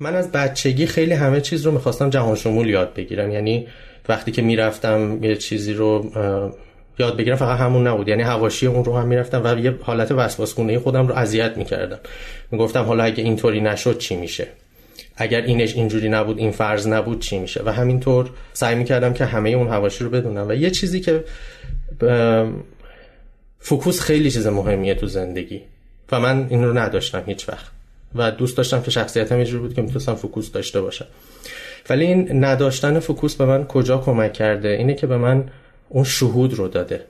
من از بچگی خیلی همه چیز رو می‌خواستم جهان شمول یاد بگیرم. یعنی وقتی که می‌رفتم یه چیزی رو یاد بگیرم فقط همون نبود. یعنی هواشی اون رو هم می‌رفتم و یه حالت وسواس خونه خودم رو اذیت می‌کردم. می‌گفتم حالا اگه اینطوری نشد چی میشه؟ اگر اینش اینجوری نبود این فرض نبود چی میشه؟ و همینطور سعی می‌کردم که همه اون هواشی رو بدونم. و یه چیزی که فوکوس خیلی چیز مهمیه تو زندگی. و من این رو نداشتم هیچ وقت. و دوست داشتم که شخصیتم اینجوری بود که می‌تونستم focus داشته باشم. ولی این نداشتن focus به من کجا کمک کرده؟ اینه که به من اون شهود رو داده.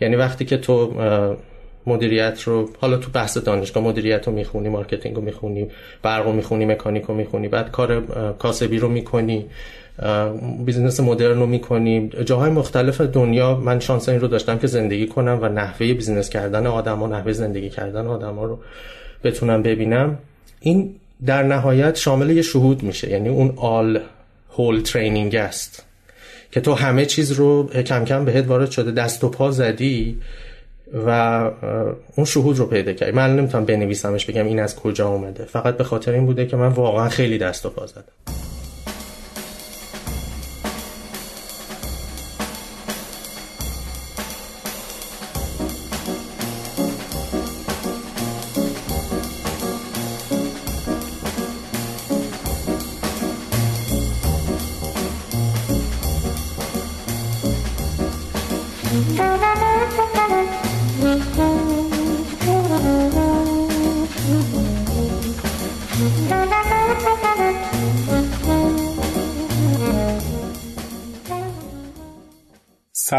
یعنی وقتی که تو مدیریت رو حالا تو بحث دانشگاه مدیریت رو می‌خونی marketing رو می‌خونی برق رو می‌خونی مکانیک رو می‌خونی بعد کار کاسبی رو می‌کنی business مدرن رو می‌کنی. جاهای مختلف دنیا من شانس این رو داشتم که زندگی کنم و نحوه business کردن آدم ها نحوه زندگی کردن آدم ها رو بتونم ببینم این در نهایت شامل یه شهود میشه. یعنی اون آل هول ترینینگ است که تو همه چیز رو کم کم بهت وارد شده دست و پا زدی و اون شهود رو پیدا کردی. من نمی‌تونم بنویسمش بگم این از کجا اومده. فقط به خاطر این بوده که من واقعا خیلی دست و پا زدم.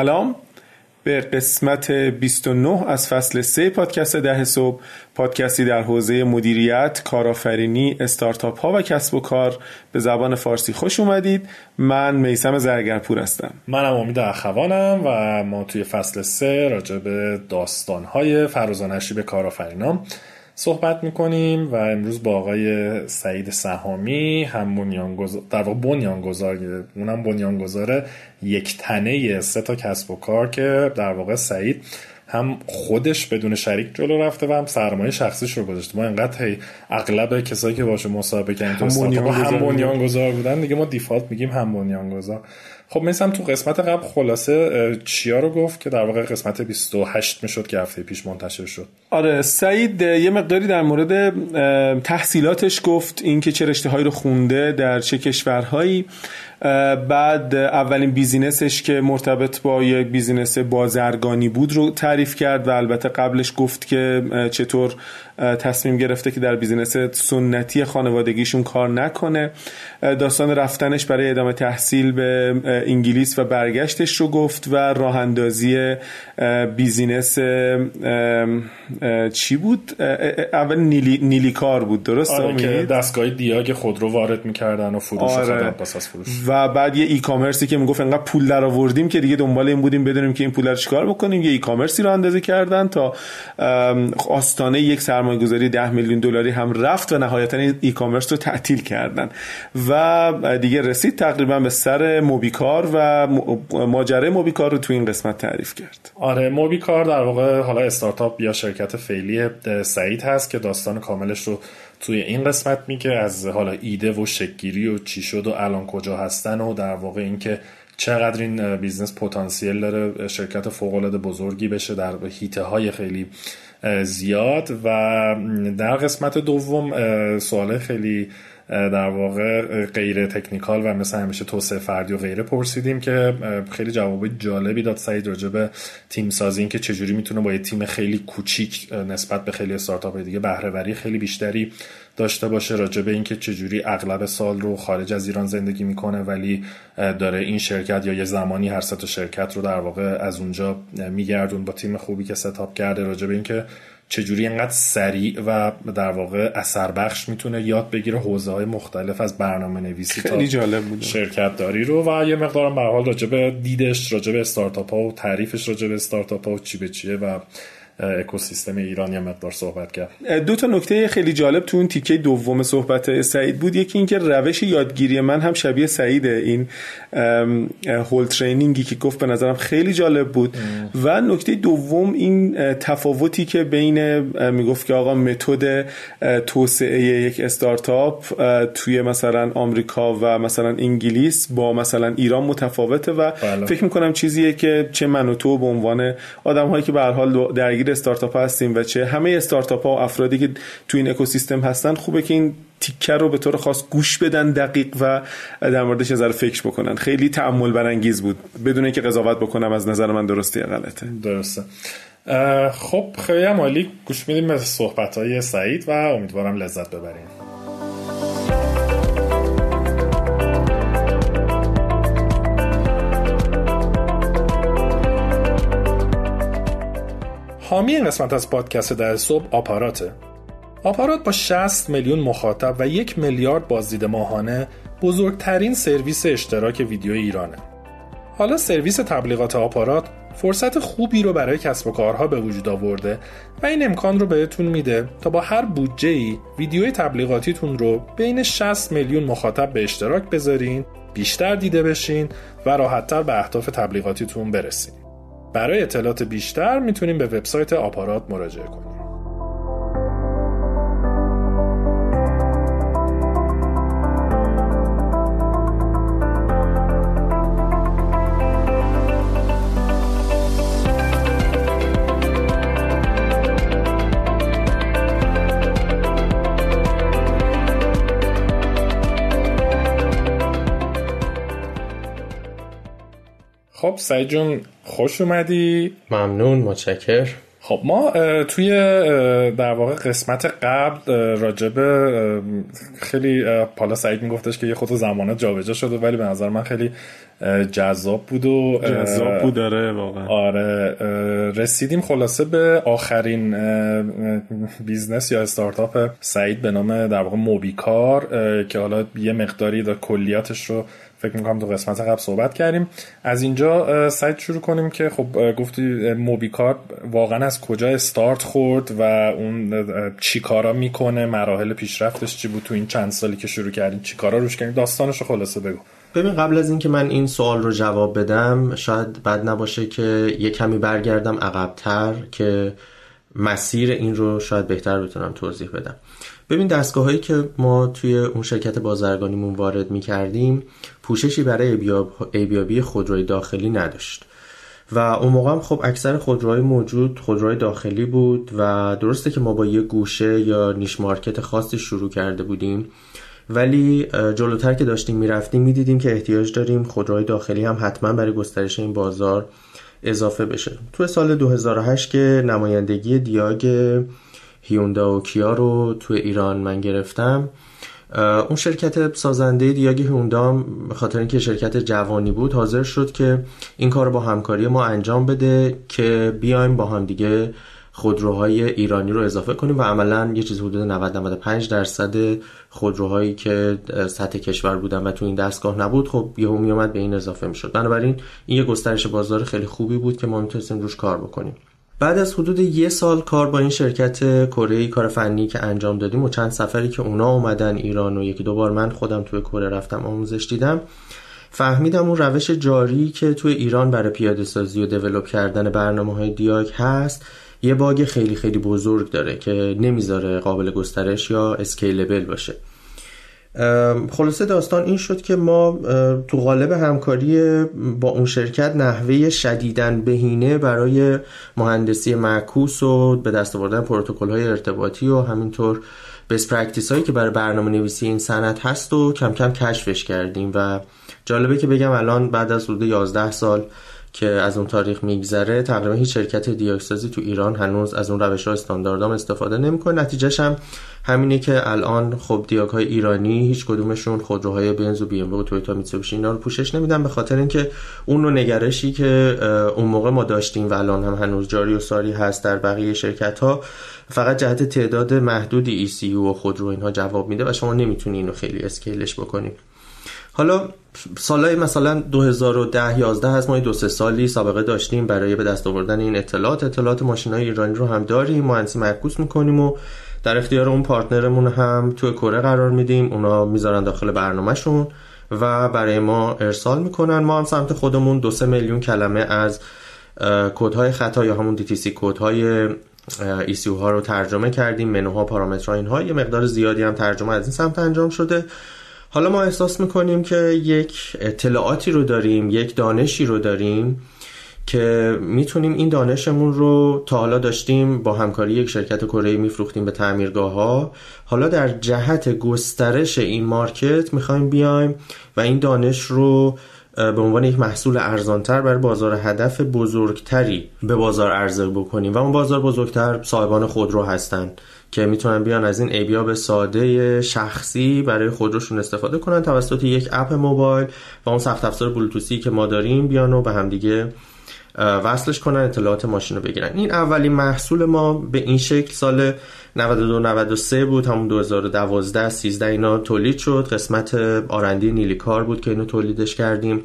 سلام. به قسمت 29 از فصل 3 پادکست ده صبح پادکستی در حوزه مدیریت، کارآفرینی، استارتاپ ها و کسب و کار. به زبان فارسی خوش اومدید. من میسم زرگرپور هستم. منم امید اخوانم و ما توی فصل 3 راجع به داستان های فرازانشی به کارآفرینام صحبت می‌کنیم و امروز با آقای سعید سهامی هم بنیانگذار در واقع بنیانگذار اونم بنیانگذار یک تنه سه تا کسب و کار که در واقع سعید هم خودش بدون شریک جلو رفته و هم سرمایه شخصیش رو گذاشته. ما انقدر هی اغلب کسایی که باشه مصاحبه کردیم تو هم بنیانگذار بودن. دیگه ما دیفالت میگیم هم بنیانگذار. خب مثلا تو قسمت قبل خلاصه چیا رو گفت که در واقع قسمت 28 می‌شد که هفته پیش منتشر شد. آره سعید یه مقداری در مورد تحصیلاتش گفت اینکه چه رشته هایی رو خونده در چه کشورهایی. بعد اولین business ش که مرتبط با یک business بازرگانی بود رو تعریف کرد و البته قبلش گفت که چطور تصمیم گرفته که در business سنتی خانوادگیشون کار نکنه. داستان رفتنش برای ادامه تحصیل به انگلیس و برگشتش رو گفت و راه اندازی business چی بود؟ اول نیلی, نیلی کار بود درست آره که دستگاه دیاگ خودرو وارد می‌کردن و فروش آره. فروش. و بعد یه ای کامرسی که می‌گفت انقدر پول در آوردیم که دیگه دنبال این بودیم بدونیم که این پول رو چیکار بکنیم یه ای کامرسی رو اندازه کردن تا آستانه یک سرمایه گذاری 10 میلیون دلاری هم رفت و نهایتا ای کامرس رو تعطیل کردن. و دیگه رسید تقریبا به سر موبیکار و ماجرای موبیکار رو تو این قسمت تعریف کرد. آره موبیکار در واقع حالا استارتاپ یا شرکت فعلی سعید هست که داستان کاملش رو توی این قسمت میگه از حالا ایده و شکل‌گیری و چی شد و الان کجا هستن و در واقع اینکه چقدر این business پتانسیل داره شرکت فوق العاده بزرگی بشه در حیطه های خیلی زیاد. و در قسمت دوم سوال خیلی در واقع غیر technical و مثل همیشه توسعه فردی و غیره پرسیدیم که خیلی جواب جالبی داد سعید راجع به تیم سازی این که چجوری می‌تونه با یه تیم خیلی کوچیک نسبت به خیلی استارتاپ دیگه بهره خیلی بیشتری داشته باشه. راجع به اینکه چجوری اغلب سال رو خارج از ایران زندگی می‌کنه ولی داره این شرکت یا یه زمانی هر شرکت رو در واقع از اونجا میگردون با تیم خوبی که ستاپ کرده. راجع به اینکه چجوری اینقدر سریع و در واقع اثر بخش می‌تونه یاد بگیره حوزه های مختلف از برنامه نویسی خیلی تا جالب بود. شرکت داری رو و یه مقدارم به حال راجع به دیدش راجع به استارتاپ ها و تعریفش راجع به استارتاپ ها و چی به چیه و اکوسیستم ایران یه مقدار صحبت کرد. دو تا نکته خیلی جالب تو اون تیکه دوم صحبت سعید بود. یکی اینکه روش یادگیری من هم شبیه سعیده. این هول ترینینگی که گفت به نظرم خیلی جالب بود. و نکته دوم این تفاوتی که بین می‌گفت که آقا متد توسعه یک استارتاپ توی مثلا آمریکا و مثلا انگلیس با مثلا ایران متفاوته و بله. فکر می‌کنم چیزیه که چه من و تو به عنوان آدم هایی که به هر حال درگیر استارتاپ هستیم و چه همه استارتاپ ها و افرادی که تو این اکوسیستم هستن خوبه که این تیکر رو به طور خاص گوش بدن دقیق و در موردش نظر فکر بکنن. خیلی تعمل برانگیز بود. بدون اینکه قضاوت بکنم از نظر من درستی یا غلطه. درسته. خب خیلی عالی. گوش میدیم به صحبت های سعید و امیدوارم لذت ببریم حامی این قسمت از پادکست در صبح آپاراته آپارات با 60 میلیون مخاطب و یک میلیارد بازدید ماهانه بزرگترین سرویس اشتراک ویدیو ایرانه. حالا سرویس تبلیغات آپارات فرصت خوبی رو برای کسب و کارها به وجود آورده و این امکان رو بهتون میده تا با هر بودجه ای ویدیوی تبلیغاتیتون رو بین 60 میلیون مخاطب به اشتراک بذارین، بیشتر دیده بشین و راحتتر به اهداف تبلیغاتیتون برسین. برای اطلاعات بیشتر می‌تونیم به وبسایت آپارات مراجعه کنیم. خب سعید جون خوش اومدی. ممنون متشکر. خب ما توی در واقع قسمت قبل راجب خیلی پالا سعید میگفتش که یه خورده زمانه جابجا شده ولی به نظر من خیلی جذاب بود و جذاب بود داره واقعا. آره رسیدیم خلاصه به آخرین business یا استارتاپ سعید به نام در واقع موبیکار که حالا یه مقداری در کلیاتش رو فکر می‌کنم تو قسمت قبل صحبت کردیم. از اینجا سایت شروع کنیم که خب گفتی موبیکار واقعا از کجا استارت خورد و اون چی کارا می‌کنه مراحل پیشرفتش چی بود تو این چند سالی که شروع کردیم چی کارا روش کردیم داستانش رو خلاصه بگو. ببین قبل از اینکه من این سوال رو جواب بدم شاید بد نباشه که یه کمی برگردم عقبتر که مسیر این رو شاید بهتر بتونم توضیح بدم. ببین دستگاه هایی که ما توی اون شرکت بازرگانیمون وارد می کردیم پوششی برای ایبیابی خودروی داخلی نداشت. و اون موقع هم خب اکثر خودروهای موجود خودروهای داخلی بود و درسته که ما با یه گوشه یا نیش مارکت خاصی شروع کرده بودیم. ولی جلوتر که داشتیم می‌رفتیم می‌دیدیم که احتیاج داریم خودروهای داخلی هم حتما برای گسترش این بازار اضافه بشه. تو سال 2008 که نمایندگی دیاگ هیوندا و کیا رو تو ایران من گرفتم اون شرکت سازنده دیاگ هیوندا به خاطر اینکه شرکت جوانی بود حاضر شد که این کار با همکاری ما انجام بده که بیایم با هم دیگه خودروهای ایرانی رو اضافه کنیم و عملا یه چیز حدود 90 95 درصد خودروهایی که سطح کشور بودن و تو این دستگاه نبود خب یهو میومد به این اضافه می‌شد. بنابراین این یه گسترش بازار خیلی خوبی بود که ما می‌تونستیم روش کار بکنیم. بعد از حدود یه سال کار با این شرکت کره کار فنی که انجام دادیم و چند سفری که اونا اومدن ایران و یکی دو بار من خودم توی کره رفتم آموزش دیدم فهمیدم اون روش جاری که توی ایران برای پیاده سازی و دیولپ کردن برنامه های دیاگ هست یه باگ خیلی خیلی بزرگ داره که نمی‌ذاره قابل گسترش یا اسکیلبل باشه. خلاصه داستان این شد که ما تو قالب همکاری با اون شرکت نحوه شدیدن بهینه برای مهندسی معکوس و به دست آوردن پروتکل های ارتباطی و همینطور best practice هایی که برای برنامه نویسی این صنعت هست و کم کم کشفش کردیم. و جالبه که بگم الان بعد از حدود 11 سال که از اون تاریخ میگذره تقریبا هیچ شرکت diag سازی تو ایران هنوز از اون روش ها استانداردام استفاده نمی‌کنه. نتیجهش هم همینه که الان خب diag های ایرانی هیچ کدومشون خودروهای بنز و بی ام و تویوتا میتسوبیشی اینا رو پوشش نمیدن به خاطر اینکه اون رو نگرشی که اون موقع ما داشتیم و الان هم هنوز جاری و ساری هست در بقیه شرکت ها فقط جهت تعداد محدودی ای و خودرو اینها جواب میده و شما نمی‌تونی اینو خیلی اسکیلش بکنیم حالا سالهای مثلا 2010 11 هست ما دو سه سالی سابقه داشتیم برای به دست آوردن این اطلاعات. اطلاعات ماشین های ایرانی رو هم داریم مهندسی معکوس می‌کنیم و در اختیار اون پارتنرمون هم توی کره قرار میدیم. اونا می‌ذارن داخل برنامهشون و برای ما ارسال می‌کنن. ما هم سمت خودمون دو سه میلیون کلمه از کدهای خطا یا همون DTC کدهای ECU ها رو ترجمه کردیم. منوها پارامترها اینها. یه مقدار زیادی هم ترجمه از این سمت انجام شده. حالا ما احساس می‌کنیم که یک اطلاعاتی رو داریم یک دانشی رو داریم که می‌تونیم این دانشمون رو تا حالا داشتیم با همکاری یک شرکت کره میفروختیم به تعمیرگاه ها حالا در جهت گسترش این مارکت می‌خوایم بیایم و این دانش رو به عنوان یک محصول ارزانتر برای بازار هدف بزرگتری به بازار عرضه بکنیم. و اون بازار بزرگتر صاحبان خودرو هستن. که می‌تونن بیان از این ایبیا به ساده شخصی برای خودروشون استفاده کنن توسط یک اپ موبایل و اون سخت افزار بلوتوسی که ما داریم بیان و به همدیگه وصلش کنن اطلاعات ماشین رو بگیرن. این اولین محصول ما به این شکل سال 92 93 بود. همون 2012 13 اینا تولید شد. قسمت آرندی نیلیکار بود که اینو تولیدش کردیم.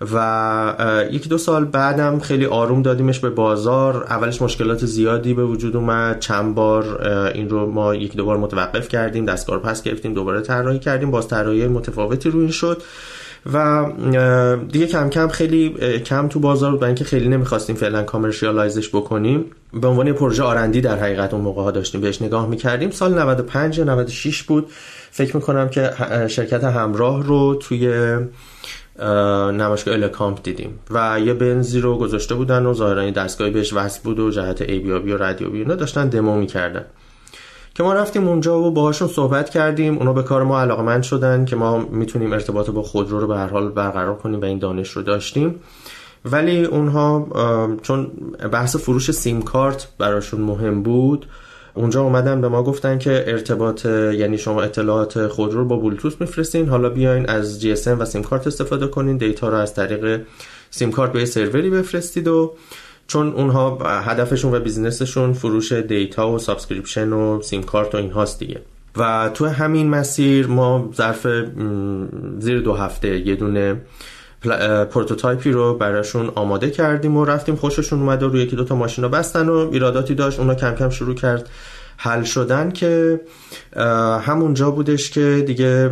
و یک دو سال بعدم خیلی آروم دادیمش به بازار. اولش مشکلات زیادی به وجود اومد. چند بار این رو ما یک دو بار متوقف کردیم دستگاه پس گرفتیم دوباره طراحی کردیم. باز طراحی متفاوتی روی این شد. و دیگه کم کم خیلی کم تو بازار بود اینکه خیلی نمی‌خواستیم فعلا کامرشیالایزش بکنیم. به عنوان پروژه آرندی در حقیقت اون موقع ها داشتیم بهش نگاه می‌کردیم. سال 95 یا 96 بود. فکر می‌کنم که شرکت همراه رو توی نمایشگاه الکامپ دیدیم. و یه بنزی رو گذاشته بودن و ظاهرا دستگاهی بهش وصل بود و جهت ایبیابی و رادیوبی اینا داشتن دمو می‌کردن. که ما رفتیم اونجا و باهاشون صحبت کردیم. اونا به کار ما علاقمند شدن که ما می‌تونیم ارتباط با خودرو رو به هر حال برقرار کنیم و این دانش رو داشتیم. ولی اونها چون بحث فروش سیم کارت براشون مهم بود اونجا اومدن به ما گفتن که ارتباط یعنی شما اطلاعات خودرو رو با بلوتوث میفرستین. حالا بیاین از جی و سیم کارت استفاده کنین. data رو از طریق سیم کارت به سروری بفرستید و چون اونها هدفشون و business شون فروش data و subscription و سیم کارت و اینهاست دیگه. و تو همین مسیر ما ظرف زیر دو هفته یه دونه prototype ی رو براشون آماده کردیم و رفتیم. خوششون اومده روی یکی دوتا ماشین رو بستن و ایراداتی داشت. اونا کم کم شروع کرد حل شدن که همونجا بودش که دیگه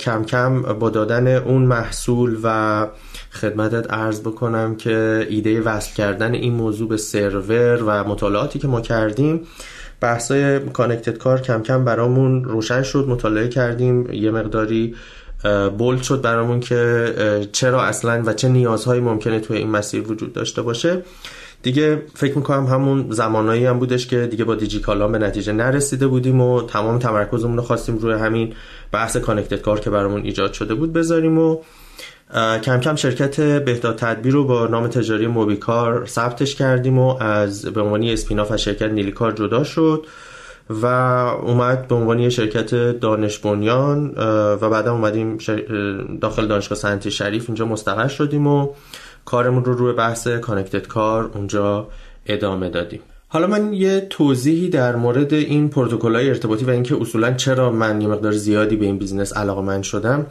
کم کم با دادن اون محصول و خدمتت عرض بکنم که ایده وصل کردن این موضوع به سرور و مطالعاتی که ما کردیم بحثای connected car کم کم برامون روشن شد. مطالعه کردیم. یه مقداری بولد شد برامون که چرا اصلا و چه نیازهایی ممکنه توی این مسیر وجود داشته باشه. دیگه فکر می‌کنم همون زمانایی هم بودش که دیگه با دیجی کالام به نتیجه نرسیده بودیم و تمام تمرکزمون رو خواستیم روی همین بحث کانکتد کار که برامون ایجاد شده بود بذاریم و کم کم شرکت بهداد تدبیر رو با نام تجاری موبیکار ثبتش کردیم و از به عنوان اسپیناف از شرکت نیلیکار جدا شد. و اومد به عنوان شرکت دانش بنیان و بعدا اومدیم داخل دانشگاه صنعتی شریف اینجا مستقر شدیم و کارمون رو روی بحث connected car اونجا ادامه دادیم. حالا من یه توضیحی در مورد این های ارتباطی و اینکه اصولا چرا من یه مقدار زیادی به این business علاقه‌مند شدم.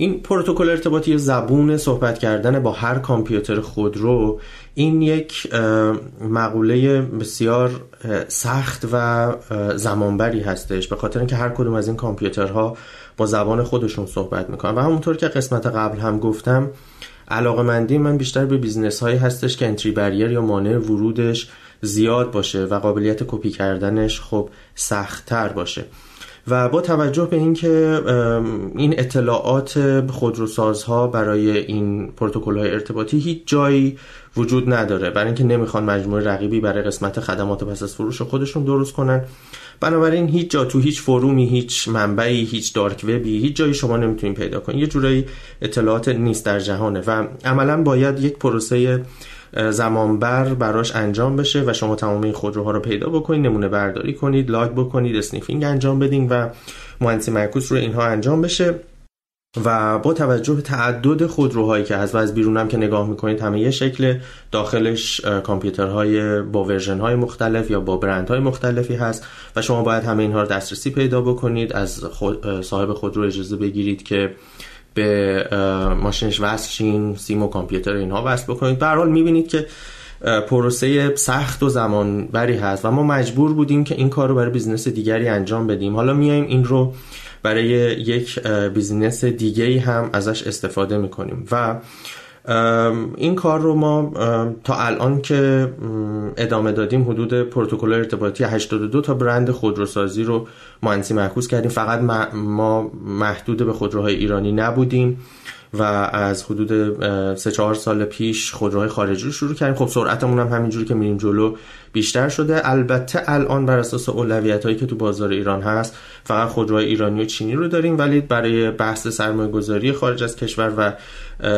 این پروتکل ارتباطی زبون صحبت کردن با هر کامپیوتر خودرو این یک مقوله بسیار سخت و زمانبری هستش. به خاطر اینکه هر کدوم از این کامپیوترها با زبان خودشون صحبت می‌کنن. و همونطور که قسمت قبل هم گفتم علاقه مندی من بیشتر به business هایی هستش که entry barrier یا مانع ورودش زیاد باشه و قابلیت کپی کردنش خب سختتر باشه. و با توجه به اینکه این اطلاعات خودروسازها برای این پروتکل های ارتباطی هیچ جایی وجود نداره. برای اینکه نمی‌خوان مجموعه رقیبی برای قسمت خدمات پس از فروش خودشون درست کنن. بنابراین هیچ جا تو هیچ فرومی هیچ منبعی هیچ دارک وبی هیچ جایی شما نمی‌تونید پیدا کنید یه جورایی اطلاعات نیست در جهانه. و عملا باید یک پروسه زمانبر براش انجام بشه و شما تمام این خودروها رو پیدا بکنید نمونه برداری کنید لاگ بکنید اسنیفینگ انجام بدین و مهندسی معکوس رو اینها انجام بشه. و با توجه به تعدد خودروهایی که هست و از بیرونم که نگاه می‌کنید همه یه شکل. داخلش کامپیوترهای با version های مختلف یا با برند های مختلفی هست و شما باید همه اینها رو دسترسی پیدا بکنید. از صاحب خودرو اجازه بگیرید که به ماشینش وصل شین سیم و کامپیوتر اینها وصل بکنید. به حال می‌بینید که پروسه سخت و زمان بری هست و ما مجبور بودیم که این کار رو برای business دیگری انجام بدیم. حالا میایم این رو برای یک بیزینس دیگه هم ازش استفاده می‌کنیم و این کار رو ما تا الان که ادامه دادیم حدود پروتکل ارتباطی 82 تا برند خودروسازی رو مهندسی معکوس کردیم. فقط ما محدود به خودروهای ایرانی نبودیم. و از حدود سه چهار سال پیش خودروهای خارجی رو شروع کردیم. خب سرعتمون هم همینجوری که میریم جلو بیشتر شده. البته الان بر اساس اولویت هایی که تو بازار ایران هست فقط خودروهای ایرانی و چینی رو داریم ولی برای بحث سرمایه گذاری خارج از کشور و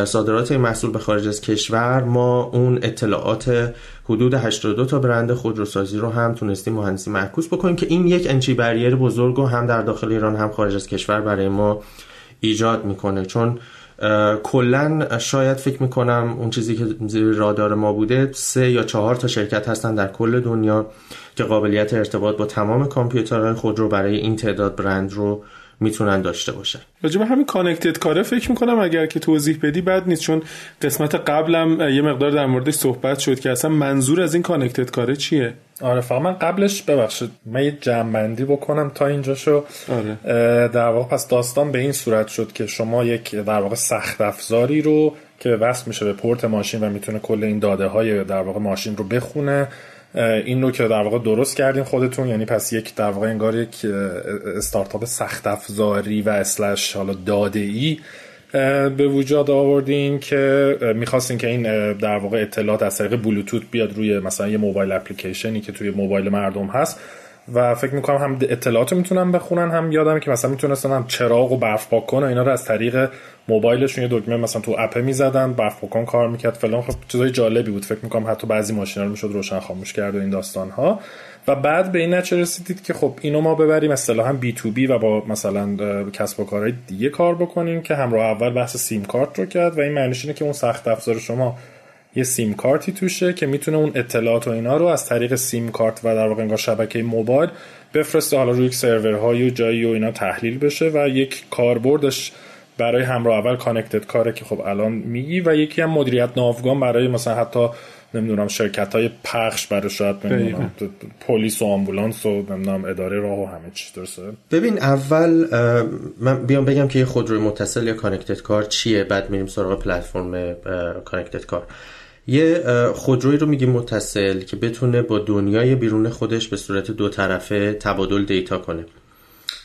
صادرات محصول به خارج از کشور ما اون اطلاعات حدود 82 تا برند خودروسازی رو هم تونستیم مهندسی معکوس بکنیم که این یک انچی بریر بزرگ و هم در داخل ایران هم خارج از کشور برای ما ایجاد می‌کنه. چون کلا شاید فکر می‌کنم اون چیزی که زیر رادار ما بوده سه یا چهار تا شرکت هستن در کل دنیا که قابلیت ارتباط با تمام کامپیوترهای خود رو برای این تعداد برند رو می‌تونن داشته باشن. راجع همین کانکتد کاره فکر می‌کنم اگر که توضیح بدی بد نیست چون قسمت قبلم یه مقدار در موردش صحبت شد که اصلا منظور از این کانکتد کاره چیه؟ آره فقط من قبلش ببخشید من یه جمعبندی بکنم تا اینجاشو. آره. در واقع پس داستان به این صورت شد که شما یک در واقع سخت افزاری رو که وصل میشه به پورت ماشین و می‌تونه کل این داده های در واقع ماشین رو بخونه این رو که در واقع درست کردین خودتون. یعنی پس یک در واقع انگار یک استارتاپ سخت افزاری و اسلش حالا داده ای به وجود آوردین که می‌خواستین که این در واقع اطلاعات از طریق بلوتوت بیاد روی مثلا یه موبایل اپلیکیشنی که توی موبایل مردم هست. و فکر می‌کنم هم اطلاعات می‌تونن بخونن هم یادم که مثلا می‌تونستن هم چراغ و برف پاک کن اینا رو از طریق موبایلشون یه دکمه مثلا تو اپ می‌زدن برف پاک کار می‌کرد فلان. خب چیزای جالبی بود. فکر می‌کنم حتی بعضی ماشینا رو می‌شد روشن خاموش کرد و این داستان ها و بعد به این نتیجه رسیدید که خب اینو ما ببریم اصطلاحا بی تو بی و با مثلا کسب و کارهای دیگه کار بکنیم که همراه اول بحث سیم کارت رو کرد. و این معنیش اینه که اون سخت افزار شما یه سیم کارتی توشه که می‌تونه اون اطلاعات و اینا رو از طریق سیم کارت و در واقع انگار شبکه موبایل بفرسته. حالا روی یک سرورهای و جایی و اینا تحلیل بشه و یک کاربردش برای همراه اول کانکتد کاره که خب الان میگی و یکی هم مدیریت ناوگان برای مثلا حتی نمی‌دونم شرکت های پخش برای شاید پلیس و آمبولانس و نمی‌دونم اداره راه و همه چی درسته؟ ببین اول من بیام بگم که یه خودروی متصل یا connected car چیه؟ بعد میریم سراغ پلتفرم connected car. یه خودروی رو میگیم متصل که بتونه با دنیای بیرون خودش به صورت دو طرفه تبادل data کنه.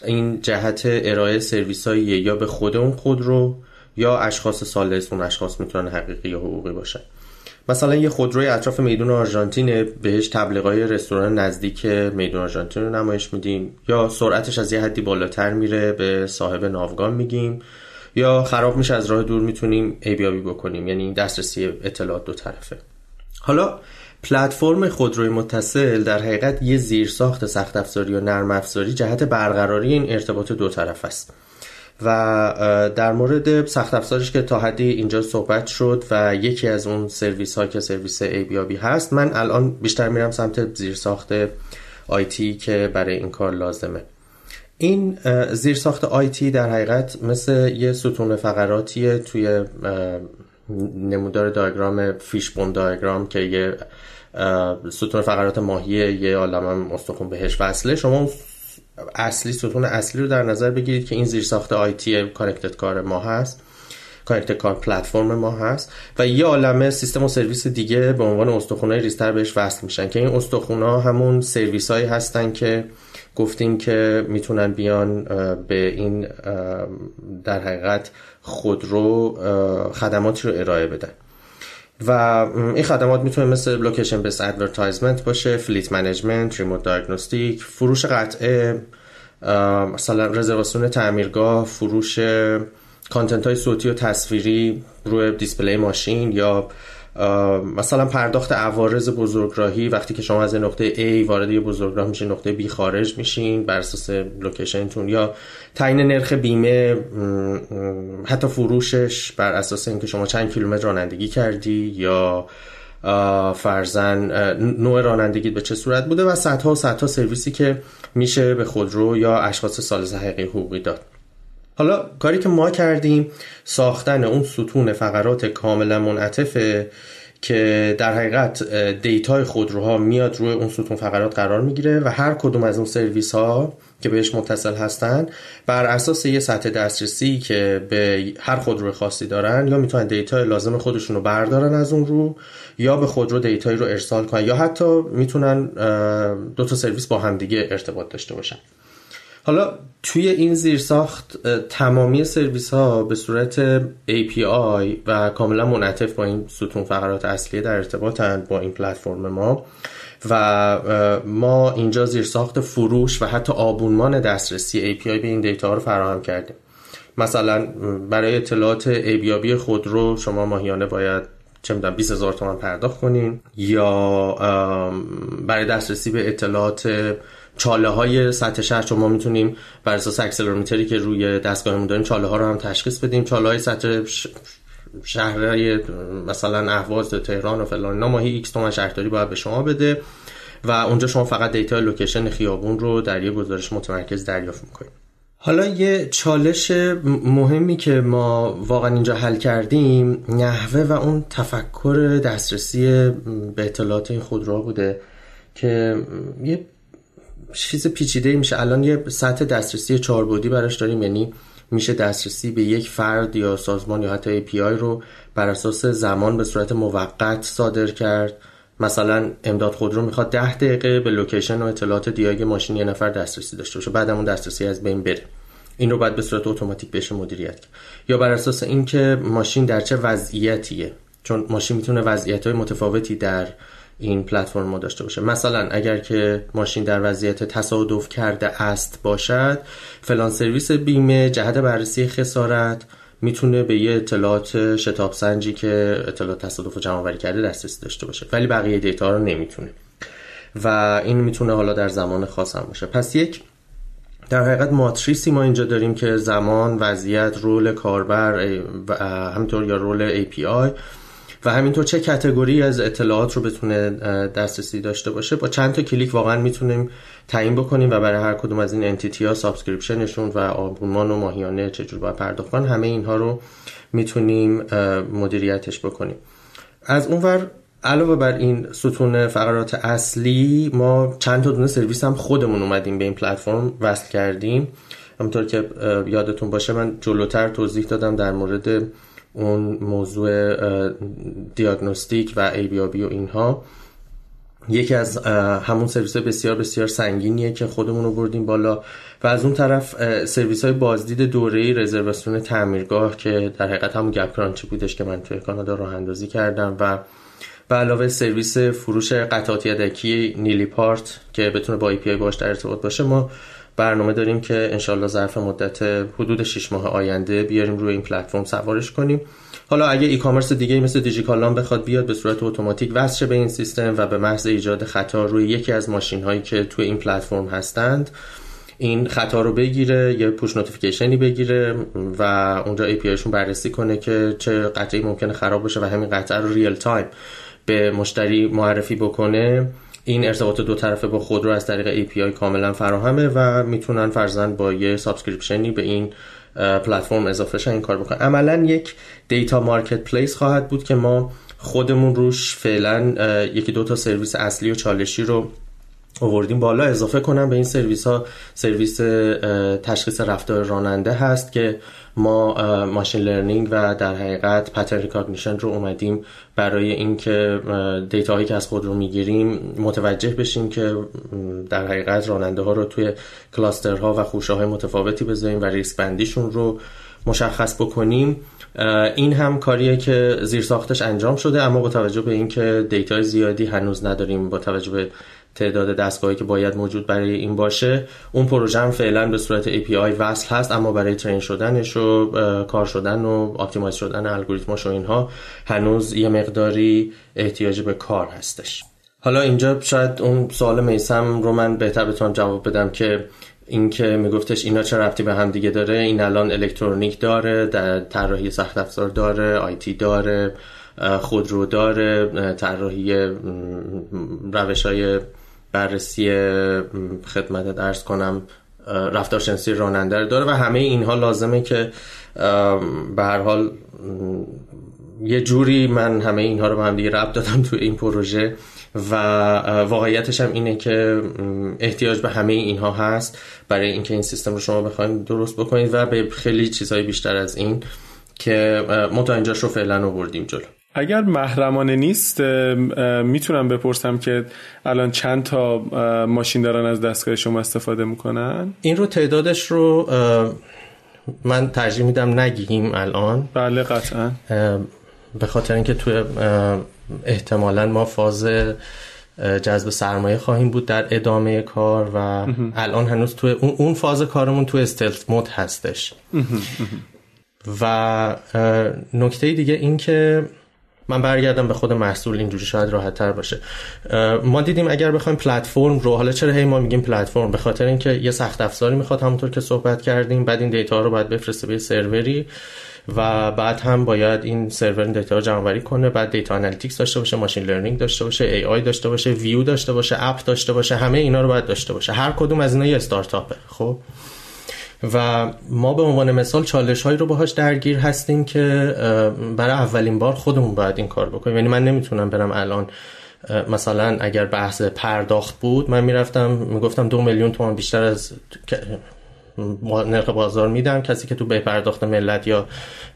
این جهت ارائه سرویس یا به خود اون خودرو یا اشخاص سالس اون اشخاص می‌تونن حقیقی یا حقوقی باشن. مثلا یه خودروی اطراف میدون آرژانتین بهش تبلیغای رستوران نزدیک میدون آرژانتین رو نمایش میدیم. یا سرعتش از یه حدی بالاتر میره به صاحب ناوگان میگیم. یا خراب میشه از راه دور می‌تونیم ایبیابی بکنیم یعنی دسترسی اطلاعات دو طرفه. حالا پلتفرم خودروی متصل در حقیقت یه زیرساخت سخت افزاری و نرم افزاری جهت برقراری این ارتباط دو طرف است. و در مورد سخت افزارش که تا حدی اینجا صحبت شد و یکی از اون سرویس ها که سرویس ای هست من الان بیشتر میرم سمت زیرساخت آیتی که برای این کار لازمه. این زیرساخت آیتی در حقیقت مثل یه ستون فقراتی توی نمودار دایگرام فیشبون دایگرام که یه ستون فقرات ماهی یه عالم استخون بهش وصله. شما اصلی ستون اصلی رو در نظر بگیرید که این زیرساخت IT connected car ما هست connected car پلتفرم ما هست و یه عالمه سیستم و سرویس دیگه به عنوان استخونهای ریزتر بهش وصل میشن که این استخونا همون سرویس هایی هستن که گفتیم که می‌تونن بیان به این در حقیقت خودرو خدماتی رو ارائه بدن. و این خدمات می‌تونه مثل location based advertisement باشه fleet management remote diagnostic فروش قطعه مثلا رزرواسیون تعمیرگاه فروش content های صوتی و تصویری روی display ماشین یا مثلا پرداخت عوارض بزرگراهی وقتی که شما از نقطه A وارد یه بزرگراه میشین نقطه B خارج میشین بر اساس location تون یا تعیین نرخ بیمه حتی فروشش بر اساس اینکه شما چند کیلومتر رانندگی کردی یا فرضا نوع رانندگی به چه صورت بوده و صدها و صدها سرویسی که میشه به خودرو یا اشخاص ثالث حقیقی حقوقی داد. حالا کاری که ما کردیم ساختن اون ستون فقرات کاملا منعطفه که در حقیقت data ی خودروها میاد روی اون ستون فقرات قرار می‌گیره و هر کدوم از اون سرویس ها که بهش متصل هستن بر اساس یه سطح دسترسی که به هر خودرو خاصی دارن یا می‌تونن data ی لازم خودشون رو بردارن از اون رو یا به خودرو data یی رو ارسال کنن یا حتی می‌تونن دو تا سرویس با همدیگه ارتباط داشته باشن. حالا توی این زیرساخت تمامی سرویس ها به صورت API و کاملا منعطف با این ستون فقرات اصلی در ارتباطن با این پلتفرم ما و ما اینجا زیرساخت فروش و حتی آبونمان دسترسی API به این دیتا رو فراهم کردیم. مثلا برای اطلاعات ایبیابی خودرو شما ماهیانه باید چه می‌دونم 20 هزار پرداخت کنین یا برای دسترسی به اطلاعات چاله های سطح شهر چون ما می‌تونیم بر اساس accelerometer ی که روی دستگاهمون داریم چاله ها رو هم تشخیص بدیم. چاله های سطح شهرهای مثلا اهواز تهران و فلان اینا ماهی X تومن شهرداری باید به شما بده و اونجا شما فقط data location خیابون رو در یه گزارش متمرکز دریافت می‌کنید حالا یه چالش مهمی که ما واقعا اینجا حل کردیم نحوه و اون تفکر دسترسی به اطلاعات این خودروها بوده که یه چیز پیچیده میشه. الان یه سطح دسترسی چهاربعدی براش داریم یعنی میشه دسترسی به یک فرد یا سازمان یا حتی API رو بر اساس زمان به صورت موقت صادر کرد. مثلا امداد خودرو می‌خواد ده دقیقه به لوکیشن و اطلاعات دیاگ ماشین یه نفر دسترسی داشته باشه بعد اون دسترسی از بین بره. این رو باید به صورت اتوماتیک بشه مدیریت کرد. یا بر اساس اینکه ماشین در چه وضعیتیه؟ چون ماشین می‌تونه وضعیت های متفاوتی در این پلتفرم ما داشته باشه. مثلا اگر که ماشین در وضعیت تصادف کرده است باشد فلان سرویس بیمه جهت بررسی خسارت می‌تونه به یه اطلاعات شتاب سنجی که اطلاعات تصادف رو جمع کرده دسترسی داشته باشه. ولی بقیه دیتا رو نمی‌تونه. و این می‌تونه حالا در زمان خاص هم باشه. پس یک در حقیقت ماتریسی ما اینجا داریم که زمان وضعیت role کاربر همینطور یا role API و همینطور چه category از اطلاعات رو بتونه دسترسی داشته باشه. با چند تا کلیک واقعا می‌تونیم تعیین بکنیم و برای هر کدوم از این entity ها subscription شون و آبونمان و ماهیانه چجور باید پرداخت کنن همه اینها رو می‌تونیم مدیریتش بکنیم. از اونور علاوه بر این ستون فقرات اصلی ما چند تا دونه سرویس هم خودمون اومدیم به این پلتفرم وصل کردیم. همونطور که یادتون باشه من جلوتر توضیح دادم در مورد اون موضوع دیاگنوستیک و ایبیابی و اینها. یکی از همون سرویس های بسیار بسیار سنگینیه که خودمون رو بردیم بالا. و از اون طرف سرویس های بازدید دوره رزرواسیون تعمیرگاه که در حقیقت همون گپ کرانچی بودش که من توی کانادا راه اندازی کردم و به علاوه سرویس فروش قطعات یدکی نیلی پارت که بتونه با API باش در ارتباط باشه ما برنامه داریم که انشالله ظرف مدت حدود 6 ماه آینده بیاریم روی این پلتفرم سوارش کنیم. حالا اگه e-commerce دیگه مثل دیجیکالا بخواد بیاد به صورت اتوماتیک وصل به این سیستم و به محض ایجاد خطا روی یکی از ماشین هایی که توی این پلتفرم هستند این خطا رو بگیره یه push notification ی بگیره و اونجا API بررسی کنه که چه قطعه‌ای ممکنه خراب باشه و همین قطعه رو real time به مشتری معرفی بکنه. این ارتباط دو طرفه با خودرو از طریق API کاملا فراهمه و می‌تونن فرضا با یه subscription ی به این پلتفرم اضافه شن این کار بکنن. عملا یک data marketplace خواهد بود که ما خودمون روش فعلا یکی دو تا سرویس اصلی و چالشی رو آوردیم. بالا اضافه کنم به این سرویس ها سرویس تشخیص رفتار راننده هست که ما machine learning و در حقیقت pattern recognition رو اومدیم برای اینکه دیتا هایی که از خود رو می‌گیریم متوجه بشیم که در حقیقت راننده ها رو توی کلاسترها و خوشه های متفاوتی بذاریم و ریسک بندیشون رو مشخص بکنیم. این هم کاریه که زیر ساختش انجام شده اما با توجه به اینکه دیتا زیادی هنوز نداریم با توجه به تعداد دستگاهی که باید موجود برای این باشه اون پروژه هم فعلا به صورت API وصل هست اما برای ترین شدنش و کار شدن و optimize شدن الگوریتماش و اینها هنوز یه مقداری احتیاج به کار هستش. حالا اینجا شاید اون سوال میسم رو من بهتر بتونم جواب بدم که اینکه میگفتش اینا چه ربطی به هم دیگه داره. این الان الکترونیک داره در طراحی سخت افزار داره IT داره خودرو داره طراحی روش های بررسی خدمتت عرض کنم رفتارشناسی راننده رو داره و همه اینها لازمه که به هر حال یه جوری من همه اینها رو به هم دیگه ربط دادم تو این پروژه و واقعیتش هم اینه که احتیاج به همه اینها هست برای اینکه این سیستم رو شما بخواید درست بکنید و به خیلی چیزهای بیشتر از این که ما تا اینجاش رو فعلا آوردیم جلو. اگر محرمانه نیست می‌تونم بپرسم که الان چند تا ماشین دارن از دستگاه شما استفاده می‌کنن؟ این رو تعدادش رو من ترجیح میدم نگیم الان. بله قطعا. به خاطر اینکه توی احتمالا ما فاز جذب سرمایه خواهیم بود در ادامه کار و الان هنوز توی اون فاز کارمون توی استلت مود هستش. و نکته دیگه این که من برگردم به خود محصول اینجوری شاید راحت تر باشه ما دیدیم اگر بخوایم پلتفرم رو حالا چرا هی ما میگیم پلتفرم؟ به خاطر اینکه یه سخت افزاری می‌خواد همونطور که صحبت کردیم بعد این data رو باید بفرسته به سروری و بعد هم باید این سرور data رو جمع کنه. بعد data analytics داشته باشه machine learning داشته باشه AI داشته باشه ویو داشته باشه app داشته باشه همه اینا رو باید داشته باشه. هر کدوم از اینا یه استارتاپه خب؟ و ما به عنوان مثال چالش هایی رو باهاش درگیر هستیم که برای اولین بار خودمون باید این کار بکنیم. یعنی من نمی‌تونم برم الان مثلا اگر بحث پرداخت بود من می‌رفتم می‌گفتم دو میلیون تومان بیشتر از نرخ بازار میدم. کسی که تو به‌پرداخت ملت یا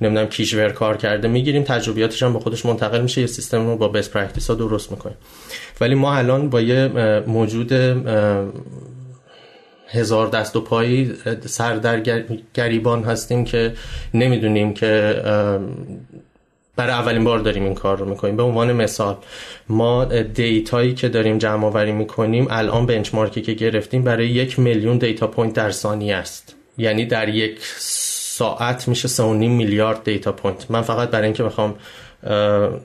نمی‌دونم کیش‌ور کار کرده می‌گیریم. تجربیاتش هم به خودش منتقل میشه. یه سیستم رو با best practice ها درست می‌کنیم. ولی ما الان با یه موجود هزار دست و پایی سر در گریبان هستیم که نمی‌دونیم که برای اولین بار داریم این کار رو می‌کنیم. به عنوان مثال ما data یی که داریم جمع آوری می‌کنیم الان benchmark ی که گرفتیم برای یک میلیون data point در ثانیه است. یعنی در یک ساعت میشه 3.5 میلیارد data point. من فقط برای اینکه بخوام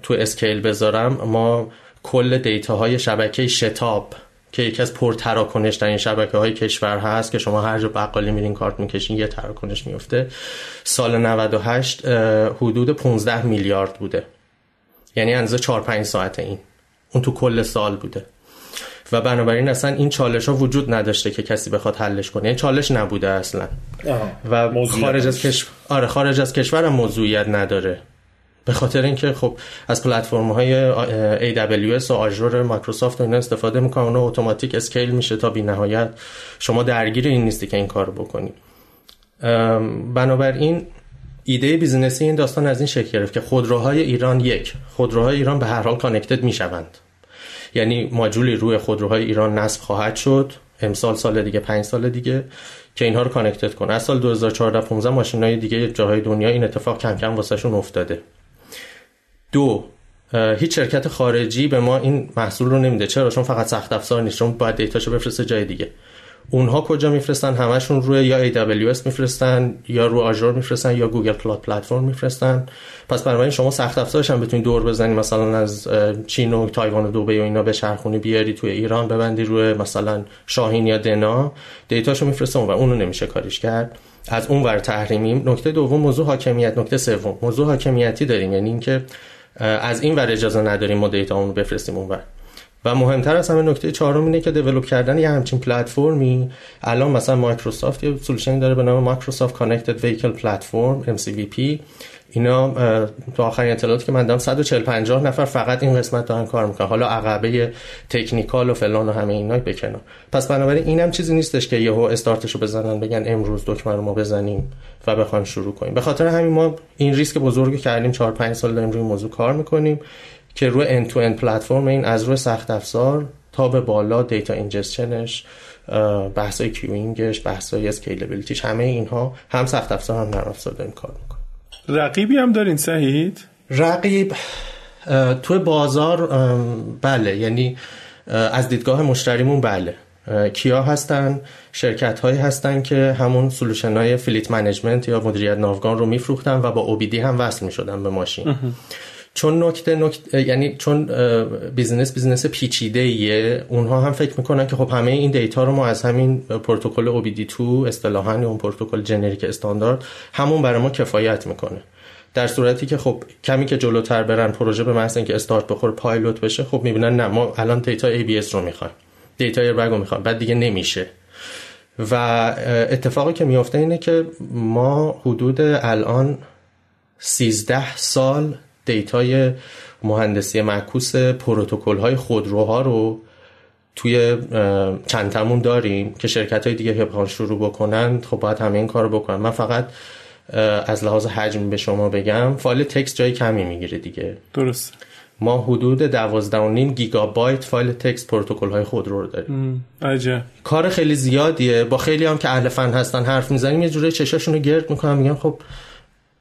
تو scale بذارم ما کل data های شبکه شتاب که یکی از پر تراکنش در این شبکه های کشور هست که شما هر جا بقالی میرین کارت می‌کشین یه تراکنش میفته سال 98 حدود 15 میلیارد بوده. یعنی اندازه 4 5 ساعت این. اون تو کل سال بوده. و بنابراین اصلا این چالش ها وجود نداشته که کسی بخواد حلش کنه. این چالش نبوده اصلا. و خارج از کشور آره خارج از کشور هم موضوعیت نداره. به خاطر اینکه خب از پلتفرم های AWS و آژور مایکروسافت و اینا استفاده می‌کنن اونها اتوماتیک scale میشه تا بی نهایت شما درگیر این نیستی که این کار بکنی. بنابراین ایده business ی این داستان از این شکل گرفت که خودروهای ایران یک خودروهای ایران به هر حال connected می‌شوند. یعنی ماجولی روی خودروهای ایران نصب خواهد شد. امسال سال دیگه پنج سال دیگه که اینها رو connected کنه از سال 2014 15 ماشینای دیگه جاهای دنیا این اتفاق کم کم واسهشون افتاده. دو هیچ شرکت خارجی به ما این محصول رو نمیده. چرا؟ چون فقط سخت افزار نیست چون باید data شو بفرسته جای دیگه. اونها کجا میفرستن؟ همشون روی یا AWS میفرستن یا رو آژور میفرستن یا Google Cloud Platform میفرستن. پس بنابراین شما سخت افزارش هم بتونید دور بزنید. مثلا از چین و تایوان و دبی و اینا به شرخونی بیاری توی ایران ببندی روی مثلا شاهین یا دنا. data شو میفرسته و اونو نمیشه کاریش کرد. از اون ور تحریمیم. نکته دوم موضوع حاکمیت. نکته سوم موضوع حاکمیتی داریم. یعنی اینکه از این ور اجازه نداریم ما data رو بفرستیم اون ور و مهمتر از همه نکته چهارم اینه که develop کردن یه همچین پلتفرمی. الان مثلا مایکروسافت یه solution ی داره به نام Microsoft Connected Vehicle Platform MCVP اینا تو آخرین اطلاعاتی که من دارم 140 50 نفر فقط این قسمت دارن کار می‌کنن. حالا عقبه technical و فلان و همه اینا بکنن. پس بنابراین اینم چیزی نیستش که یهو استارتشو بزنن بگن امروز دکمه رو ما بزنیم و بخوایم شروع کنیم. به خاطر همین ما این ریسک بزرگی کردیم 4 5 سال داریم روی موضوع کار می‌کنیم که روی end to end platform این از روی سخت افزار تا به بالا data ingestion ش بحثای queuing ش بحثای scalability ش همه اینها هم سخت افزار هم نرم افزار داریم کار می‌کنیم. رقیبی هم دارین سعید؟ رقیب تو بازار بله یعنی از دیدگاه مشتریمون بله. کیا هستن؟ شرکت هایی هستن که همون solution های fleet management یا مدیریت ناوگان رو میفروختن و با OBD هم وصل می‌شدن به ماشین. چون نکته نکته یعنی چون business business پیچیده ایه اونها هم فکر می‌کنن که خب همه این data رو ما از همین پروتکل OBD2 اصطلاحا اون پروتکل generic استاندارد همون برای ما کفایت می‌کنه. در صورتی که خب کمی که جلوتر برن پروژه به محض اینکه استارت بخور پایلوت بشه خب می‌بینن نه ما الان data ABS رو می‌خوایم. data airbag رو می‌خوایم بعد دیگه نمیشه. و اتفاقی که میفته اینه که ما حدود الان 13 سال data ی مهندسی معکوس پروتکل های خودروها رو توی چنته‌مون داریم که شرکت های دیگه که بخوان شروع بکنن خب باید همه این کار بکنن. من فقط از لحاظ حجم به شما بگم file text جای کمی می‌گیره دیگه. درست ما حدود 12.5 گیگابایت فایل تکست پروتکل های خودرو رو داریم. عجب. کار خیلی زیادیه. با خیلی هم که اهل فن هستن حرف می‌زنیم یه جوری چشاشون رو گرد می‌کنم میگم خب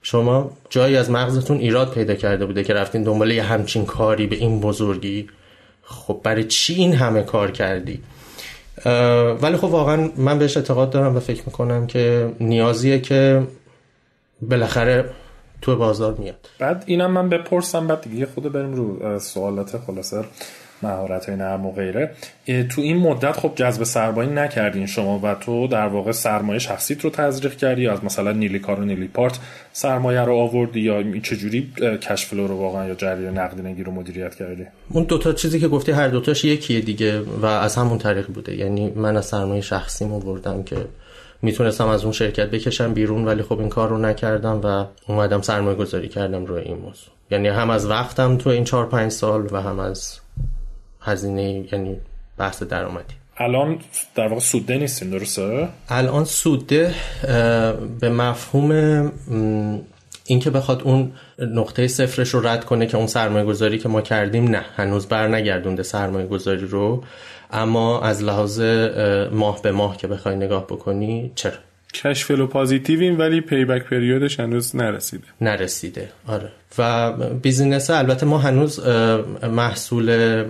شما جایی از مغزتون ایراد پیدا کرده بوده که رفتین دنبال یه همچین کاری به این بزرگی؟ خب برای چی این همه کار کردی؟ ولی خب واقعا من بهش اعتقاد دارم و فکر می‌کنم که نیازیه که بالاخره تو بازار میاد. بعد اینم من بپرسم بعد دیگه خود بریم رو سوالات خلاصه. مهارت های نرم و غیره. تو این مدت خب جذب سرمایه نکردین شما و تو در واقع سرمایه شخصیت رو تزریق کردی از مثلا نیلی کار و نیلی پارت سرمایه رو آوردی یا چجوری کشف فلو رو واقعا یا جریان نقدینگی رو مدیریت کردی؟ اون دوتا چیزی که گفتی هر دوتاش یکیه دیگه و از همون طریق بوده. یعنی من از سرمایه شخصیم آوردم که می‌تونستم از اون شرکت بکشم بیرون ولی خب این کار رو نکردم و اومدم سرمایه گذاری کردم روی این موضوع. یعنی هم از وقتم تو این چهار پنج سال و هم از هزینه یعنی بحث درآمدی. الان در واقع سوده نیستیم درسته؟ الان سوده به مفهوم اینکه بخواد اون نقطه صفرش رو رد کنه که اون سرمایه گذاری که ما کردیم نه هنوز بر نگردونده سرمایه گذاری رو. اما از لحاظ ماه به ماه که بخوای نگاه بکنی چرا؟ cash flow positive یم ولی payback period ش هنوز نرسیده. نرسیده آره. و business البته ما هنوز محصول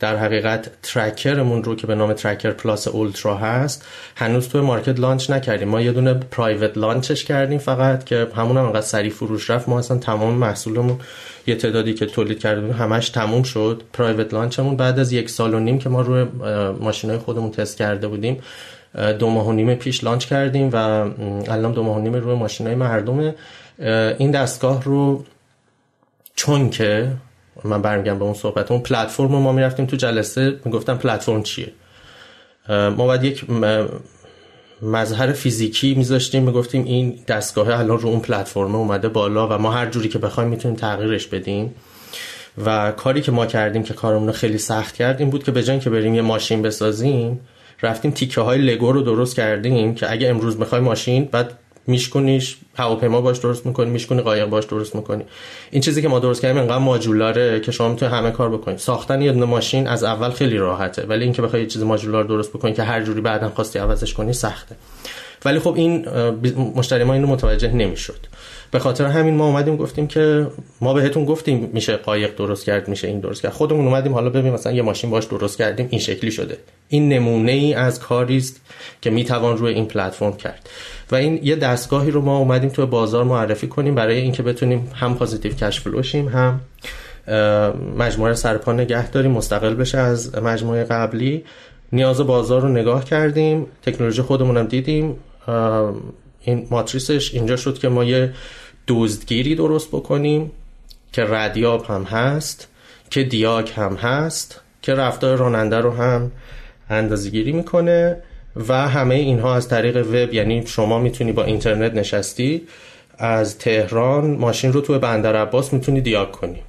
در حقیقت tracker مون رو که به نام Tracker Plus Ultra هست هنوز توی market launch نکردیم. ما یه دونه private launch ش کردیم فقط که همون هم انقدر سریع فروش رفت. ما اصلا تمام محصولمون یه تعدادی که تولید کردیم همش تموم شد. پرایوت لانچمون بعد از یک سال و نیم که ما روی ماشینای خودمون تست کرده بودیم دو ماه و نیم پیش لانچ کردیم و الان دو ماه و نیم روی ماشینای مردمه. این دستگاه رو چون که من برمیگم به اون صحبت. اون پلتفرم ما می‌رفتیم تو جلسه می‌گفتم پلتفرم چیه؟ ما باید یک مظهر فیزیکی میذاشتیم می‌گفتیم این دستگاه الان رو اون پلتفرم اومده بالا و ما هر جوری که بخوایم می‌تونیم تغییرش بدیم. و کاری که ما کردیم که کارمون رو خیلی سخت کردیم بود که به که بریم یه ماشین بسازیم رفتیم تیکه های لگو رو درست کردیم که اگه امروز می‌خوای ماشین بعد میشکنیش هواپیما باش درست می‌کنی میشکنی قایق باش درست می‌کنی. این چیزی که ما درست کردیم انقدر ماجولاره که شما می‌تونی همه کار بکنی. ساختن یه ماشین از اول خیلی راحته ولی اینکه بخوای یه چیز ماجولار درست بکنی که هر جوری بعدا خواستی عوضش کنی سخته. ولی خب این مشتری ما اینو متوجه نمی‌شد. به خاطر همین ما اومدیم گفتیم که ما بهتون گفتیم میشه قایق درست کرد میشه این درست کرد. خودمون اومدیم حالا ببینیم مثلا یه ماشین باش درست کردیم این شکلی شده. این نمونه ای از کاری است که می‌توان روی این پلتفرم کرد. و این یه دستگاهی رو ما اومدیم تو بازار معرفی کنیم برای اینکه بتونیم هم پازیتیو کش فلوشیم هم مجموعه سرپا نگه داریم مستقل بشه از مجموعه قبلی. نیاز بازار رو نگاه کردیم تکنولوژی خودمونم دیدیم. این ماتریسش اینجا شد که ما یه دزدگیری درست بکنیم که ردیاب هم هست که دیاگ هم هست که رفتار راننده رو هم اندازگیری می‌کنه و همه اینها از طریق وب یعنی شما می‌تونی با اینترنت نشستی از تهران ماشین رو تو بندر عباس می‌تونی دیاگ کنی.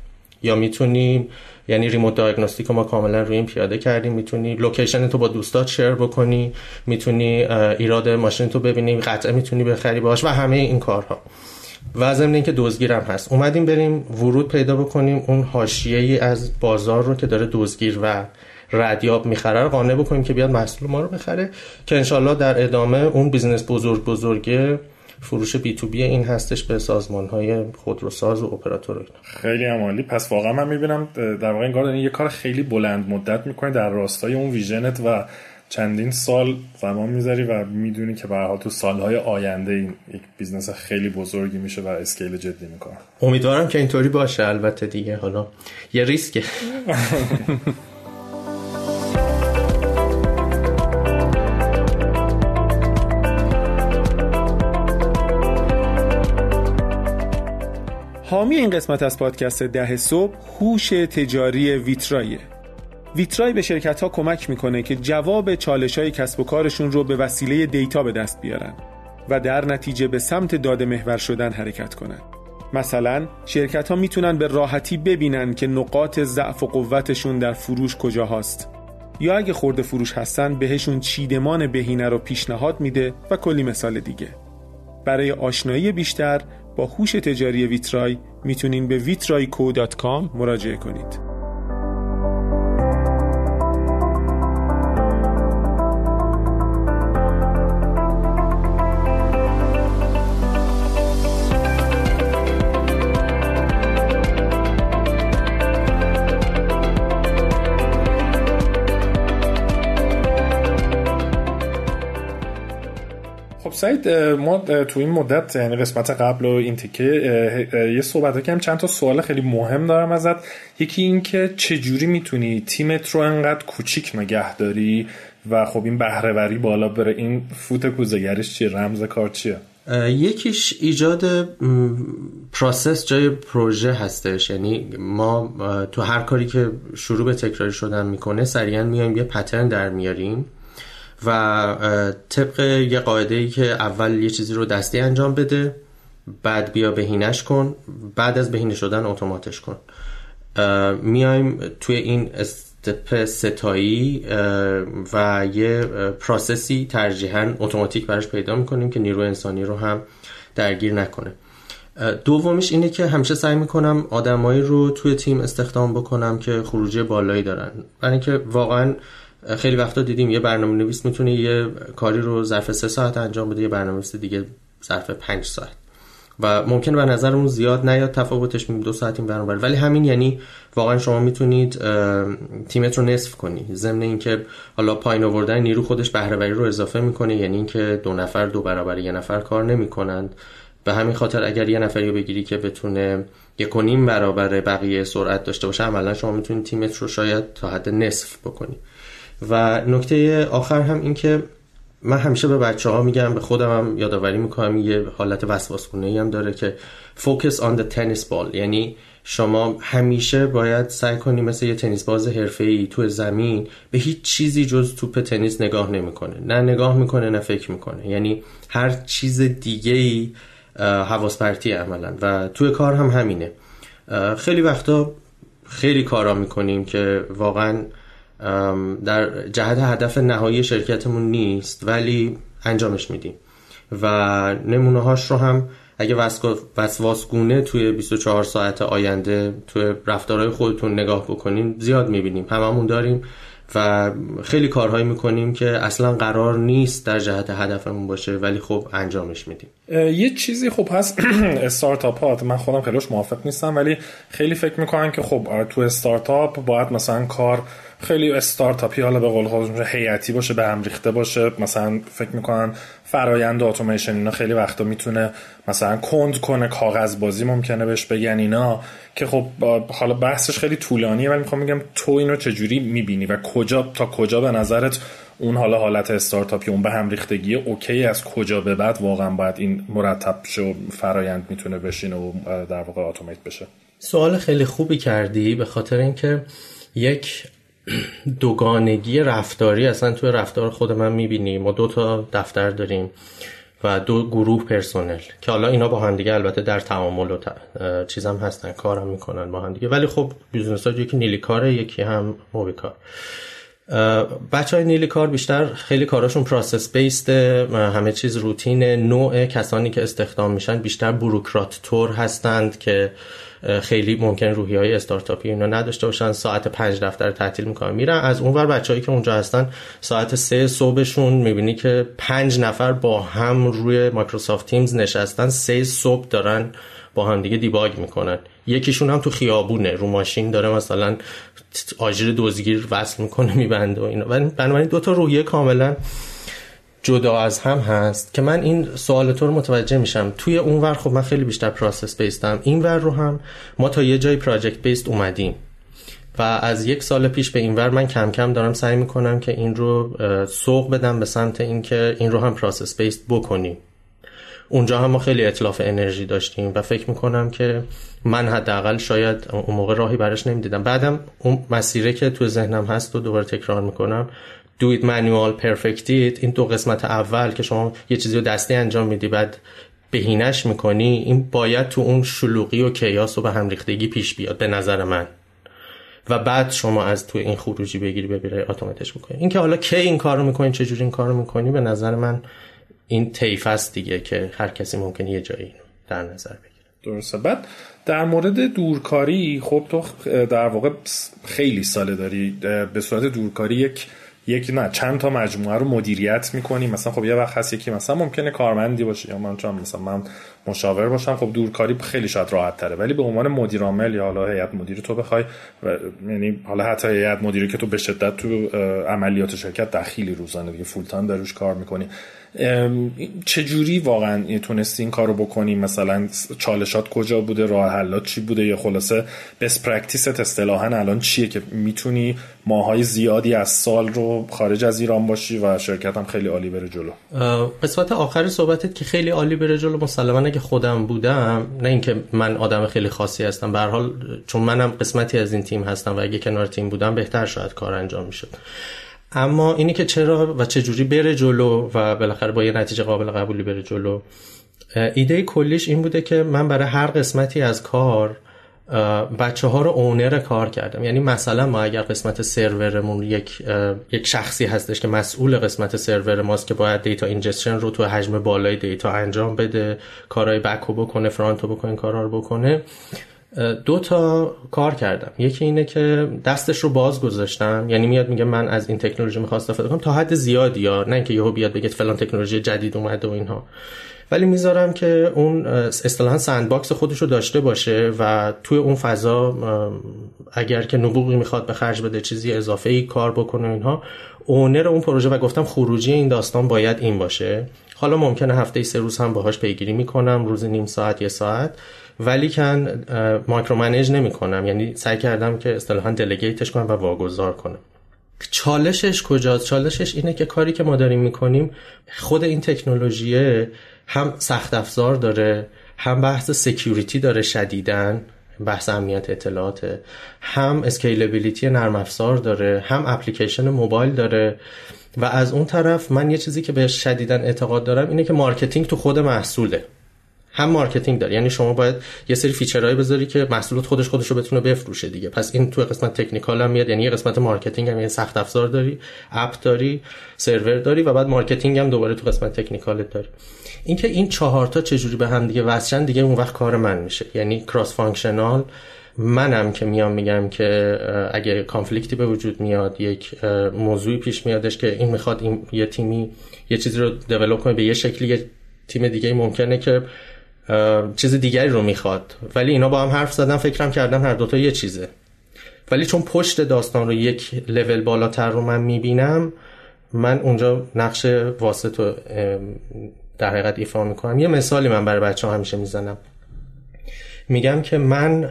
یا می‌تونی یعنی ریموت دیاگنوستیک ما کاملا روی این پیاده کردیم. می‌تونی لوکیشن تو با دوستات شیر بکنی می‌تونی ایراد ماشین تو ببینی قطعه می‌تونی بخری باهاش و همه این کارها. و ضمن اینکه هم هست. اومدیم بریم ورود پیدا بکنیم اون حاشیه ای از بازار رو که داره دزگیر و ردیاب می‌خره رو قانع بکنیم که بیاد محصول ما رو بخره که انشالله در ادامه اون business بزرگ بزرگه فروش B2B این هستش به سازمان های خودروساز و اپراتور خیلی عمالی پس واقعا من می‌بینم در واقع انگار یه کار خیلی بلند مدت می‌کنی در راستای اون vision ت و چندین سال زمان می‌ذاری و می‌دونی که به تو سالهای آینده این یک business خیلی بزرگی میشه و scale جدی می‌کنه. امیدوارم که اینطوری باشه. البته دیگه حالا یه ریسکه. حامی این قسمت از پادکست ده صبح هوش تجاری ویترایه ویترای به شرکت ها کمک می‌کنه که جواب چالش های کسب و کارشون رو به وسیله دیتا به دست بیارن و در نتیجه به سمت داده محور شدن حرکت کنند. مثلا شرکت ها می‌تونن به راحتی ببینن که نقاط ضعف و قوتشون در فروش کجا هست یا اگه خورده فروش هستن بهشون چیدمان بهینه رو پیشنهاد میده و کلی مثال دیگه. برای آشنایی بیشتر با هوش تجاری ویترای می‌تونین به vitraico.com مراجعه کنید. سعید ما تو این مدت یعنی قسمت قبل و این تیکه یه صحبت کردم. چند تا سوال خیلی مهم دارم ازت. یکی این که چجوری می‌تونی تیمت رو انقدر کوچیک نگه داری؟ و خب این بهرهوری بالا بره این فوت کوزگرش چیه؟ رمز کار چیه؟ یکیش ایجاد پروسس جای پروژه هستش. یعنی ما تو هر کاری که شروع به تکراری شدن می‌کنه سریعا میایم یه پترن در میاریم. و طبق یه قاعده ای که اول یه چیزی رو دستی انجام بده بعد بیا بهینش کن بعد از بهینه شدن اتوماتش کن. میایم توی این استپ ستایی و یه پروسسی ترجیحاً اتوماتیک براش پیدا می‌کنیم که نیرو انسانی رو هم درگیر نکنه. دومیش اینه که همیشه سعی می‌کنم آدمایی رو توی تیم استخدام بکنم که خروجی بالایی دارن. برای اینکه واقعا خیلی وقتا دیدیم یه برنامه نویس می‌تونه یه کاری رو ظرف سه ساعت انجام بده یه برنامه نویس دیگه ظرف پنج ساعت. و ممکنه به نظرمون زیاد نیاد تفاوتش دو ساعت این برنامه ولی همین یعنی واقعا شما می‌تونید تیمت رو نصف کنی ضمن اینکه حالا پایین آوردن نیرو خودش بهرهوری رو اضافه می‌کنه یعنی اینکه دو نفر دو برابر یه نفر کار نمی‌کنند. به همین خاطر اگر یه نفری بگیری که بتونه یک برابر بقیه سرعت داشته باشه عملا شما می‌تونید تیمت رو شاید تا حد نصف بکنی. و نکته آخر هم این که من همیشه به بچه ها میگم به خودم هم یادآوری می‌کنم یه حالت وسواسگونه هم داره که focus on the tennis ball. یعنی شما همیشه باید سعی کنی مثل یه تنیس باز ای تو زمین به هیچ چیزی جز توپ تنیس نگاه نمی‌کنه. نه نگاه می‌کنه نه فکر می‌کنه. یعنی هر چیز دیگه ای حواس پرتی عملا. و توی کار هم همینه. خیلی وقتا خیلی کارا می‌کنیم که واقعا در جهت هدف نهایی شرکتمون نیست ولی انجامش میدیم. و نمونه هاش رو هم اگه وسواسگونه توی 24 ساعت آینده توی رفتارهای خودتون نگاه بکنین زیاد می‌بینیم. هممون داریم و خیلی کارهایی می‌کنیم که اصلا قرار نیست در جهت هدفمون باشه ولی خب انجامش میدیم. یه چیزی خب هست استارتاپ ها من خودم خیلیش موافق نیستم ولی خیلی فکر می‌کنن که خب تو استارتاپ باید مثلا کار خیلی استارتاپی حالا به قول خودشون هیئتی باشه به هم ریخته باشه. مثلا فکر می‌کنن فرایند اتوماسیون اینا خیلی وقتا می‌تونه مثلا کند کنه کاغذ بازی ممکنه بهش بگن اینا. که خب حالا بحثش خیلی طولانیه ولی می‌خوام بگم تو اینو چجوری می‌بینی و کجا تا کجا به نظرت اون حالا حالت استارتاپی اون به هم ریختگی اوکی از کجا به بعد واقعا باید این مرتب شو فرایند می‌تونه بشین و در واقع اتومات بشه؟ سوال خیلی خوبی کردی به خاطر اینکه یک دوگانگی رفتاری اصلا توی رفتار خود من می‌بینی. ما دو تا دفتر داریم و دو گروه پرسنل که حالا اینا با هم دیگه البته در تعامل و چیزم هستن کارم می‌کنن با هم دیگه ولی خب بیزنس ها یکی نیلی کاره یکی هم موبی کار بچه های نیلی کار بیشتر خیلی کاراشون پروسس بیست همه چیز روتین نوع کسانی که استخدام میشن بیشتر بروکرات تور هستند که خیلی ممکن روحی های استارتاپی اینا نداشته باشن. ساعت پنج دفتر تعطیل می‌کنن. میرن. از اونور بچههایی که اونجا هستن ساعت سه صبحشون می‌بینی که پنج نفر با هم روی مایکروسافت تیمز نشستن. سه صبح دارن با هم دیگه دیباگ می‌کنن. یکیشون هم تو خیابونه. رو ماشین داره مثلا آجر دوزگیر وصل می‌کنه میبنده و اینا. بنابراین دو تا روحیه کاملا جدا از هم هست که من این سوال تو رو متوجه میشم. توی اون ور خب من خیلی بیشتر پروسس بیستم این ور رو هم ما تا یه جای پراجکت بیست اومدیم. و از یک سال پیش به این ور من کم کم دارم سعی می‌کنم که این رو سوق بدم به سمت اینکه این رو هم پروسس بیست بکنیم. اونجا هم ما خیلی اطلاف انرژی داشتیم و فکر می‌کنم که من حداقل شاید اون موقع راهی براش نمی‌دیدم. بعدم اون مسیره که تو ذهنم هست و دوباره تکرار می‌کنم it manual perfect it. این دو قسمت اول که شما یه چیزی رو دستی انجام میدی بعد بهینش می‌کنی این باید تو اون شلوغی و کیاس و به هم ریختگی پیش بیاد به نظر من. و بعد شما از تو این خروجی بگیری ببیره اتوماتش بکنی این که حالا کی این کارو می‌کنی چجوری این کارو می‌کنی به نظر من این طیف است دیگه که هر کسی ممکنه یه جایی در نظر بگیره. درسته. بعد در مورد دورکاری خب تو در واقع خیلی ساله داری. به صورت دورکاری یک یک نه چند تا مجموعه رو مدیریت می‌کنی؟ مثلا خب یه وقت هست یکی مثلا ممکنه کارمندی باشه یا من چون مثلا من مشاور باشم خب دورکاری خیلی شاید راحت تره ولی به عنوان مدیر عامل یا حالا هیئت مدیری تو بخوای یعنی حالا حتی هیئت مدیری که تو به شدت تو عملیات شرکت دخیلی روزانه دیگه فول تایم داروش کار می‌کنی. چجوری واقعا تونستی این کارو بکنی؟ مثلا چالشات کجا بوده؟ راه حلات چی بوده؟ یا خلاصه بس پرکتیست اصطلاحا الان چیه که می‌تونی ماهای زیادی از سال رو خارج از ایران باشی و شرکت هم خیلی عالی بره جلو؟ قسمت آخر صحبتت که خیلی عالی بره جلو مسلما اگه خودم بودم نه اینکه من آدم خیلی خاصی هستم به حال چون منم قسمتی از این تیم هستم و اگه کنار تیم بودم بهتر شاید کار انجام می‌شد. اما اینی که چرا و چه جوری بره جلو و بالاخره با یه نتیجه قابل قبولی بره جلو ایده کلیش این بوده که من برای هر قسمتی از کار بچه ها رو اونر کار کردم. یعنی مثلا ما اگر قسمت سرورمون یک یک شخصی هستش که مسئول قسمت سرور ماست که باید دیتا اینجستشن رو تو حجم بالای دیتا انجام بده کارهای بکو بکنه فرانتو بکنه کارا رو بکنه دو تا کار کردم. یکی اینه که دستش رو باز گذاشتم. یعنی میاد میگه من از این تکنولوژی می‌خوام استفاده کنم تا حد زیادی یا نه اینکه یهو بیاد بگه فلان تکنولوژی جدید اومده و اینها. ولی می‌ذارم که اون اصطلاحا سند باکس خودش رو داشته باشه و توی اون فضا اگر که نبوغی می‌خواد به خرج بده چیزی اضافه ای کار بکنه اینها اونر اون پروژه و گفتم خروجی این داستان باید این باشه. حالا ممکنه هفته سه روز هم باهاش پیگیری می‌کنم روز نیم ساعت یه ساعت ولی کن مایکرو منیج نمی کنم یعنی سعی کردم که اصطلاحا دلگیتش کنم و واگذار کنم. چالشش کجاست؟ چالشش اینه که کاری که ما داریم می‌کنیم خود این تکنولوژی هم سخت افزار داره هم بحث سکیوریتی داره شدیدن بحث امنیت اطلاعات هم اسکیلبیلیتی نرم افزار داره هم اپلیکیشن موبایل داره و از اون طرف من یه چیزی که بهش شدیدن اعتقاد دارم اینه که مارکتینگ تو خود محصوله. هم مارکتینگ داره یعنی شما باید یه سری فیچرهایی بذاری که محصولات خودش خودش رو بتونه بفروشه دیگه. پس این تو قسمت تکنیکال هم میاد یعنی یه قسمت مارکتینگ هم یه سخت افزار داری اپ داری سرور داری و بعد مارکتینگ هم دوباره تو قسمت تکنیکالت داری. اینکه این چهار تا چجوری به هم دیگه وصلن دیگه اون وقت کار من میشه. یعنی کراس فانکشنال منم که میام میگم که اگه کانفلیکتی به وجود میاد یک موضوعی پیش میادش که این می‌خواد این یه تیمی یه چیزی رو دیولپ کنه به یه شکلی یه تیم دیگه ممکنه که چیز دیگری رو می‌خواد. ولی اینا با هم حرف زدن فکرم کردن هر دوتا یه چیزه. ولی چون پشت داستان رو یک لول بالاتر رو من می‌بینم من اونجا نقش واسط رو در حقیقت ایفا می‌کنم. یه مثالی من برای بچه همیشه می‌زنم. میگم که من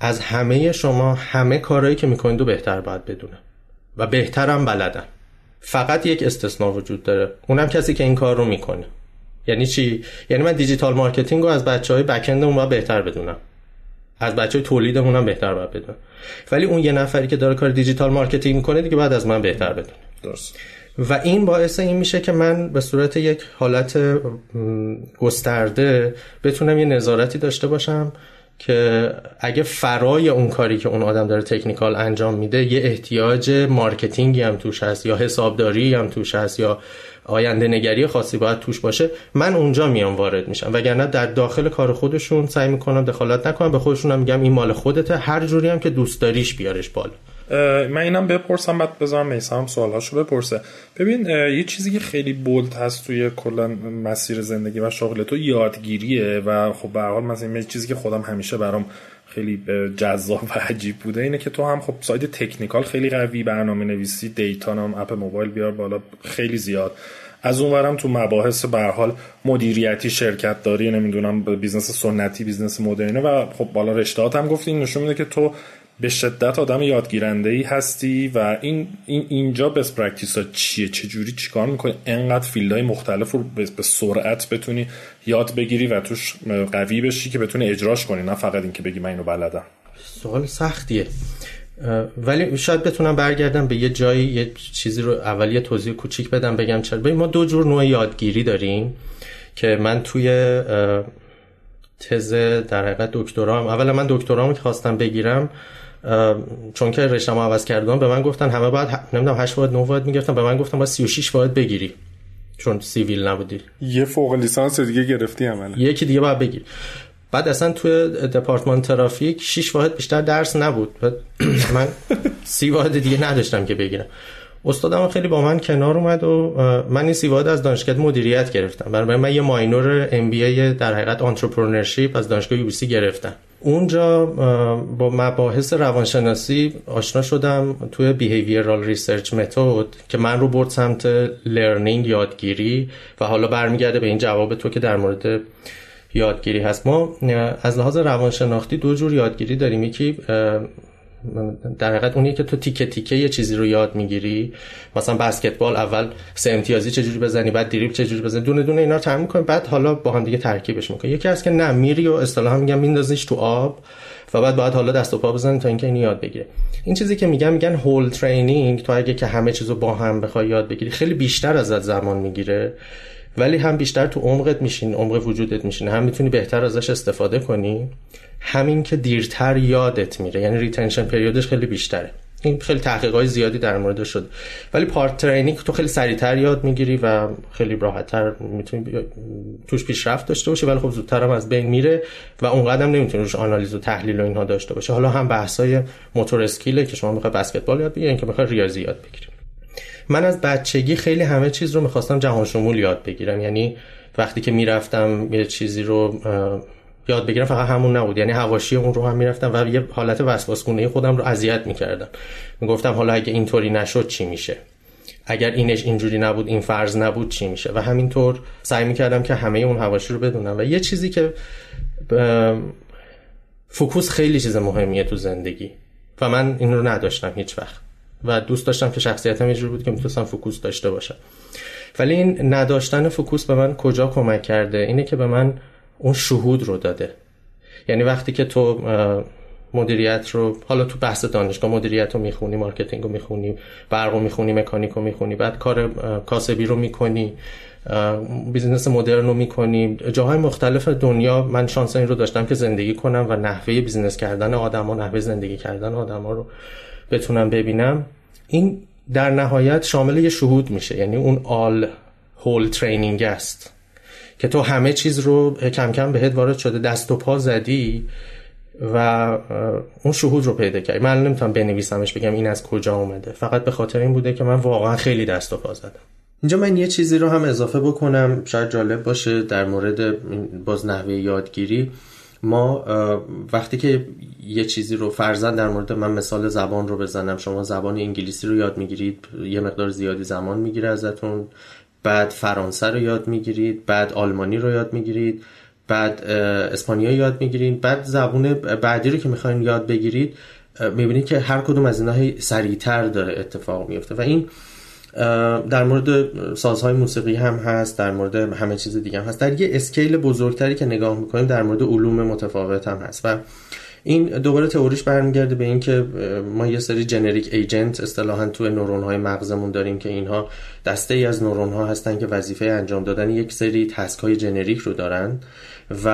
از همه شما همه کارهایی که می‌کنید و بهتر باید بدونم و بهترم بلدم. فقط یک استثنا وجود داره. اونم کسی که این کار رو می‌کنه. یعنی چی؟ یعنی من دیجیتال مارکتینگ رو از بچه های بکندمون باید بهتر بدونم. از بچه های تولیدمون هم بهتر باید بدونم. ولی اون یه نفری که داره کار دیجیتال مارکتینگ می‌کنه دیگه بعد از من بهتر بدونه. درست. و این باعث این میشه که من به صورت یک حالت گسترده بتونم یه نظارتی داشته باشم که اگه فرای اون کاری که اون آدم داره تکنیکال انجام میده یه احتیاج مارکتینگی هم توش هست یا حسابداری هم توش هست یا آینده نگری خاصی باید توش باشه من اونجا میام وارد میشم. وگرنه در داخل کار خودشون سعی می‌کنم دخالت نکنم به خودشون هم میگم این مال خودته هر جوری هم که دوست داریش بیارش بالا. من اینم بپرسم بعد بذارم میسم سوالهاشو بپرسه. ببین یه چیزی که خیلی بولد هست توی کلا مسیر زندگی و شغل تو یادگیریه و خب به حال مثلا چیزی که خودم همیشه برام خیلی جذاب و عجیب بوده اینه که تو هم خب ساید تکنیکال خیلی قوی برنامه نویسی دیتا نام اپ موبایل بیار بالا خیلی زیاد. از اونورم تو مباحث به حال مدیریتی شرکت داری نمی‌دونم بیزنس سنتی بیزنس مدرنه و خب بالا رشتهات هم گفتی نشون میده که تو به شدت آدم یادگیرنده ای هستی و این, این اینجا بس پرکتیس ها چیه؟ چجوری چیکار می‌کنی؟ انقدر فیلد های مختلف رو به سرعت بتونی یاد بگیری و توش قوی بشی که بتونی اجراش کنی نه فقط اینکه بگی من اینو بلدم. سوال سختیه. ولی شاید بتونم برگردم به یه جایی یه چیزی رو اول یه توضیح کوچیک بدم بگم چرا. ما دو جور نوع یادگیری داریم که من توی تز در حقیقت دکترام اولا من دکترامو که خواستم بگیرم چون که رشته‌مو عوض کردم به من گفتن همه باید نمی‌دونم 8 واحد 9 واحد می‌گرفتم به من گفتم باید 36 واحد بگیری. چون سیویل نبودی. یه فوق لیسانس دیگه گرفتی عملا. یکی دیگه باید بگیری بعد اصلا توی دپارتمان ترافیک 6 واحد بیشتر درس نبود. من سی واحد دیگه نداشتم که بگیرم. استادم خیلی با من کنار اومد و من این سیواد از دانشگاه مدیریت گرفتم. برای من یه ماینور ام بی در حقیقت آنترپرنورشیپ از دانشگاه یو گرفتم اونجا با مباحث روانشناسی آشنا شدم توی behavioral research method که من رو برد سمت learning یادگیری و حالا برمیگرده به این جواب تو که در مورد یادگیری هست. ما از لحاظ روانشناختی دو جور یادگیری داریم. یکی در حقیقت اونیه که تو تیکه تیکه یه چیزی رو یاد می‌گیری. مثلا بسکتبال اول سه امتیازی چجوری بزنی بعد دریبل چجوری بزنی؟ دونه دونه اینا رو تمرین می‌کنی. بعد حالا با هم دیگه ترکیبش می‌کنی. یکی اینه که نه میری و اصطلاحا میگم میندازیش تو آب و بعد باید حالا دست و پا بزنی تا اینکه اینو یاد بگیری این چیزی که میگم میگن whole training تو اگه که همه چیزو با هم بخوای یاد بگیری خیلی بیشتر ازت زمان می‌گیره. ولی هم بیشتر تو عمقت میشینه عمق وجودت میشینه. هم می‌تونی بهتر ازش استفاده کنی. هم اینکه دیرتر یادت میره. یعنی retention period ش خیلی بیشتره. این خیلی تحقیقات زیادی در موردش شد. ولی part training تو خیلی سریعتر یاد می‌گیری و خیلی راحتتر می‌تونی توش پیشرفت داشته باشی. ولی خب زودتر هم از بین میره و اونقدر نمی‌تونی روش آنالیز و تحلیل و اینها داشته باشه حالا هم بحثای موتور اسکیله که شما می‌خوای بسکتبال یاد بگیری که می‌خوای ریاضی یاد بگیری من از بچگی خیلی همه چیز رو می‌خواستم جهان شمول یاد بگیرم. یعنی وقتی که می‌رفتم یه چیزی رو یاد بگیرم فقط همون نبود. یعنی حواشی اون رو هم می‌رفتم و یه حالت وسواسگونه خودم رو اذیت می‌کردم. می‌گفتم حالا اگه اینطوری نشد چی میشه؟ اگر اینش اینجوری نبود این فرض نبود چی میشه؟ و همینطور سعی می‌کردم که همه اون حواشی رو بدونم. و یه چیزی که focus خیلی چیز مهمیه تو زندگی. و من این رو نداشتم هیچ وقت. و دوست داشتم که شخصیتم یه بود که می‌تونستم focus داشته باشم. ولی این نداشتن focus به من کجا کمک کرده؟ اینه که به من اون شهود رو داده. یعنی وقتی که تو مدیریت رو حالا تو بحث دانشگاه مدیریت رو می‌خونی marketing رو می‌خونی برق رو می‌خونی مکانیک رو می‌خونی بعد کار کاسبی رو می‌کنی business مدرن رو می‌کنی. جاهای مختلف دنیا من شانس این رو داشتم که زندگی کنم و نحوه business کردن آدم ها نحوه زندگی کردن آدم ها رو. بتونم ببینم این در نهایت شامل یه شهود میشه. یعنی اون all whole training است که تو همه چیز رو کم کم بهت وارد شده دست و پا زدی و اون شهود رو پیدا کردی. من نمی‌تونم بنویسمش بگم این از کجا اومده. فقط به خاطر این بوده که من واقعا خیلی دست و پا زدم. اینجا من یه چیزی رو هم اضافه بکنم. شاید جالب باشه در مورد باز نحوه یادگیری. ما وقتی که یه چیزی رو فرزن در مورد من مثال زبان رو بزنم شما زبان انگلیسی رو یاد می‌گیرید یه مقدار زیادی زمان می‌گیره ازتون. بعد فرانسه رو یاد می‌گیرید بعد آلمانی رو یاد می‌گیرید بعد اسپانیایی یاد می‌گیرید بعد زبون بعدی رو که می‌خواین یاد بگیرید می‌بینید که هر کدوم از اینها سریعتر داره اتفاق میفته و این در مورد سازهای موسیقی هم هست در مورد همه چیز دیگه هم هست. در یه اسکیل بزرگتری که نگاه می‌کنیم در مورد علوم متفاوت هم هست. و این دوباره تئوریش برمیگرده به اینکه ما یه سری جنریک ایجنت اصطلاحا تو نورون های مغزمون داریم که اینها دسته ای از نورون ها هستن که وظیفه انجام دادن یک سری تسک های جنریک رو دارن. و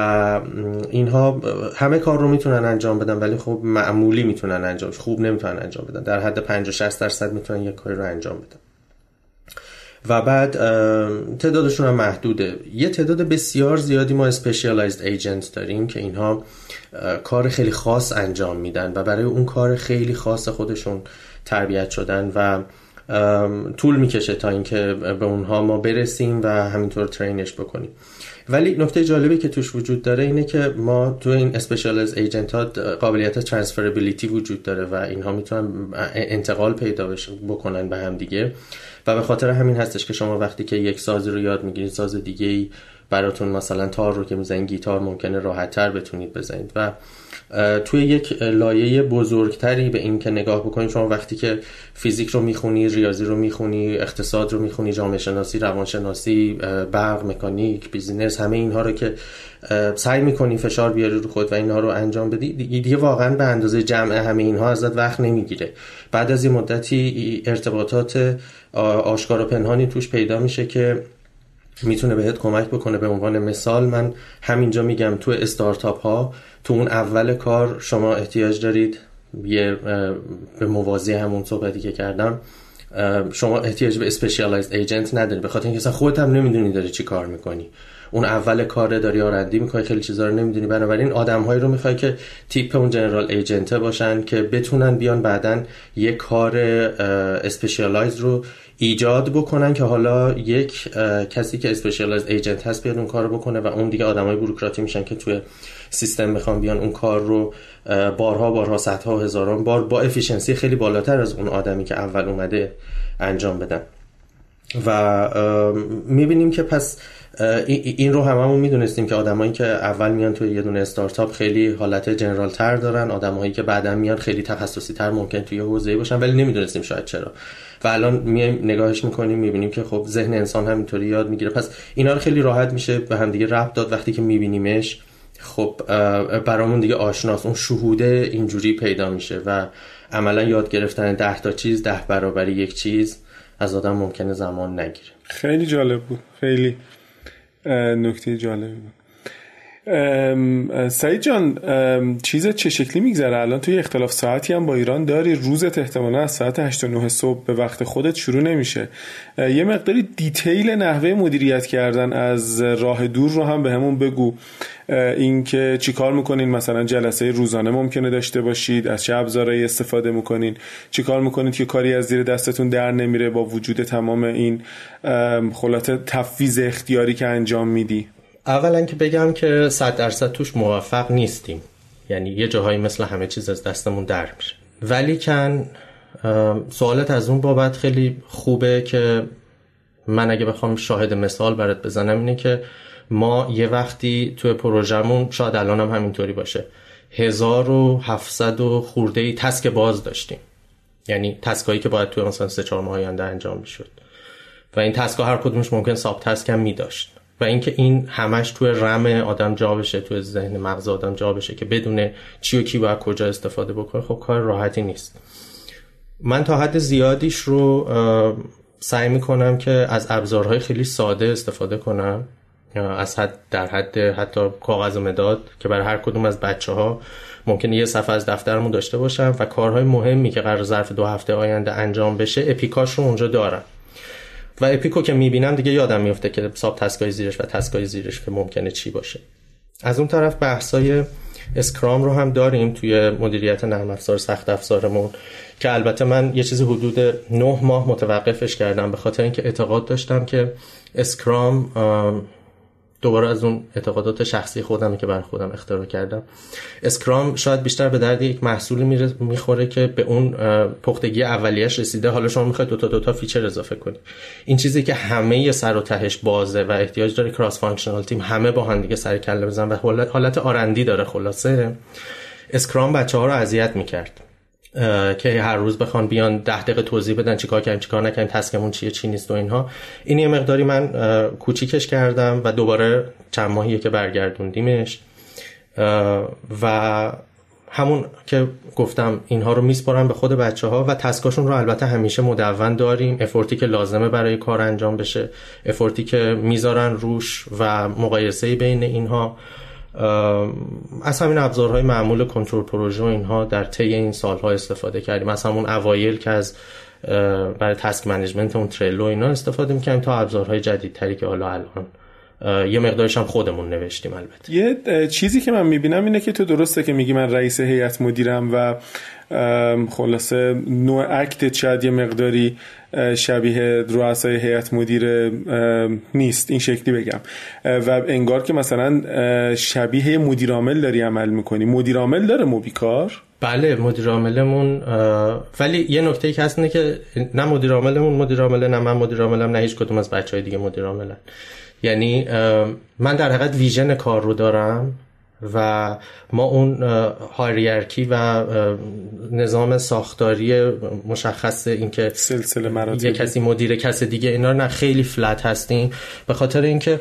اینها همه کار رو می‌تونن انجام بدن ولی خب معمولی می‌تونن انجام خوب نمی‌تونن انجام بدن. در حد 50 60 درصد می‌تونن یک کاری رو انجام بدن. و بعد تعدادشون هم محدوده. یه تعداد بسیار زیادی ما اسپیشیالایزد ایجنت داریم که اینها کار خیلی خاص انجام میدن و برای اون کار خیلی خاص خودشون تربیت شدن و طول می‌کشه تا اینکه به اونها ما برسیم و همینطور ترینش بکنیم. ولی نکته جالبی که توش وجود داره اینه که ما تو این specialized agent ها قابلیت transferability وجود داره و اینها می‌تونن انتقال پیدا بکنن به هم دیگه. و به خاطر همین هستش که شما وقتی که یک سازی رو یاد می‌گیرید ساز دیگه ای براتون مثلا تار رو که می‌زنید گیتار ممکنه راحت تر بتونید بزنید. و توی یک لایه بزرگتری به این که نگاه بکنید شما وقتی که فیزیک رو می‌خونی ریاضی رو می‌خونی اقتصاد رو می‌خونی جامعه شناسی روانشناسی برق مکانیک بیزینس همه اینها رو که سعی می‌کنی فشار بیاری رو خود و اینها رو انجام بدی دیگه واقعا به اندازه جمع همه اینها ازت وقت نمی‌گیره. بعد از این مدتی ارتباطات آشکار و پنهانی توش پیدا میشه که می‌تونه بهت کمک بکنه. به عنوان مثال من همینجا میگم تو استارتاپ ها تو اون اول کار شما احتیاج دارید یه به موازی همون صحبتی که کردم شما احتیاج به specialized agent نداری. به خاطر اینکه اصلا خودت هم نمی‌دونی داری چی کار می‌کنی. اون اول کار داری R&D می‌کنی خیلی چیزا رو نمی‌دونی. بنابراین آدمهایی رو می‌خوای که تیپ اون general agent باشن که بتونن بیان بعدا یه کار specialized رو ایجاد بکنن که حالا یک کسی که specialized agent هست بیاد اون کار بکنه و اون دیگه آدمای بوروکراتی میشن که توی سیستم می‌خوان بیان اون کار رو بارها بارها صدها هزاران بار با efficiency خیلی بالاتر از اون آدمی که اول اومده انجام بدن. و می‌بینیم که پس این رو هممون می‌دونستیم که آدمایی که اول میان توی یه دونه استارتاپ خیلی حالت جنرال تر دارن. آدمایی که بعدا میان خیلی تخصصی تر ممکن توی حوزه باشن ولی نمی‌دونستیم شاید چرا. و الان میایم نگاهش می‌کنیم می‌بینیم که خب ذهن انسان همینطوری یاد می‌گیره. پس اینا رو خیلی راحت میشه به هم دیگه ربط داد وقتی که میبینیمش. خب برامون دیگه آشناس. اون شهوده اینجوری پیدا میشه و عملا یاد گرفتن ده تا چیز ده برابر یک چیز از آدم ممکنه زمان نگیره. خیلی جالب بود. خیلی. نکته جالبی بود. سعید جان چیز چه شکلی میگذره؟ الان توی اختلاف ساعتی هم با ایران داری. روزت احتمالا از ساعت 8 9 صبح به وقت خودت شروع نمیشه. یه مقداری دیتیل نحوه مدیریت کردن از راه دور رو هم به همون بگو. اینکه چیکار می‌کنین؟ مثلا جلسه روزانه ممکنه داشته باشید. از چه ابزارهایی استفاده می‌کنین؟ چیکار می‌کنید که کاری از زیر دستتون در نمیره با وجود تمام این خلاط تفویض اختیاری که انجام میدی؟ اولا که بگم که صد درصد توش موفق نیستیم. یعنی یه جاهایی مثل همه چیز از دستمون در میشه ولی کن سوالت از اون بابت خیلی خوبه که من اگه بخوام شاهد مثال برات بزنم اینه که ما یه وقتی توی پروژمون شاید الان هم همینطوری باشه. 1700 و خورده ای تسک باز داشتیم. یعنی تسکایی که باید توی مثلا سه چهار ماه آینده انجام می‌شد. و این تسکا هر کدومش ممکن ساب تسک هم می داشت و اینکه این همش توی رم آدم جا بشه توی ذهن مغز آدم جا بشه که بدون چی و کی باید کجا استفاده بکنه خب کار راحتی نیست. من تا حد زیادیش رو سعی می‌کنم که از ابزارهای خیلی ساده استفاده کنم. از حد در حد حتی کاغذ و مداد که برای هر کدوم از بچه ها ممکنه یه صفحه از دفترمون داشته باشم و کارهای مهمی که قرار ظرف دو هفته آینده انجام بشه اپیکاش رو اونجا دارم. و اپیکو که می‌بینم دیگه یادم میفته که ساب تسکای زیرش و تسکای زیرش که ممکنه چی باشه. از اون طرف بحثای اسکرام رو هم داریم توی مدیریت نرم افزار سخت افزارمون که البته من یه چیزی حدود نه ماه متوقفش کردم به خاطر اینکه اعتقاد داشتم که Scrum دوباره از اون اعتقادات شخصی خودم که برا خودم اختراع کردم. Scrum شاید بیشتر به درد یک محصولی می‌خوره که به اون پختگی اولیش رسیده. حالا شما می‌خواید دو تا دو تا feature اضافه کنید. این چیزی که همه سر و تهش بازه و احتیاج داره cross-functional team همه با هم دیگه سر کله بزنن و حالت R&D داره خلاصه. Scrum بچه ها رو اذیت می‌کرد. که هر روز بخوان بیان ده دقیقه توضیح بدن چیکار کردیم چیکار نکردیم task مون چیه چی نیست و اینها. این یه مقداری من کوچیکش کردم و دوباره چند ماهیه که برگردوندیمش. و همون که گفتم اینها رو میسپارم به خود بچه ها و تسکاشون رو البته همیشه مدون داریم. افورتی که لازمه برای کار انجام بشه افورتی که می‌ذارن روش و مقایسه بین اینها. از همین ابزارهای معمول کنترل پروژه و اینها در طی این سالها استفاده کردیم. از همون اوایل که از برای task management اون Trello اینا استفاده می‌کنیم تا ابزارهای جدیدتری که حالا الان یه مقدارش هم خودمون نوشتیم البته. یه چیزی که من می‌بینم اینه که تو درسته که میگی من رئیس هیئت مدیرم و خلاصه نوع act شاید یه مقداری شبیه رؤسای هیئت مدیر نیست. این شکلی بگم. و انگار که مثلا شبیه مدیر عامل داری عمل می‌کنی. مدیر عامل داره موبیکار؟ بله مدیر عاملمون ولی یه نکته که هست اینه که نه مدیر عاملمون مدیر عامله نه من مدیر عاملم نه هیچ کدوم از بچهای دیگه مدیر عاملن یعنی من در حقیقت vision کار رو دارم. و ما اون hierarchy و نظام ساختاری مشخص اینکه سلسله مراتب. یه کسی مدیر کس دیگه اینا نه خیلی flat هستیم. به خاطر اینکه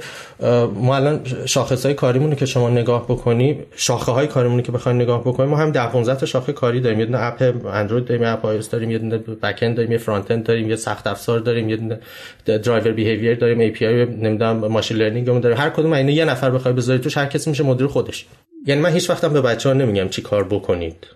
ما الان شاخص های کاریمون که شما نگاه بکنی شاخه های کاریمون که بخوایم نگاه بکنیم ما هم 10 15 تا شاخه کاری داریم. یه دونه app Android داریم app iOS داریم یه دونه back-end داریم یه front-end داریم یه سخت افزار داریم یه دونه driver behavior داریم API نمی‌دونم machine learning داریم. هر کدوم اینا یه نفر بخوای بذاری توش هر کسی میشه مدیر خودش. یعنی من هیچ وقتم به بچه ها نمیگم چی کار بکنید.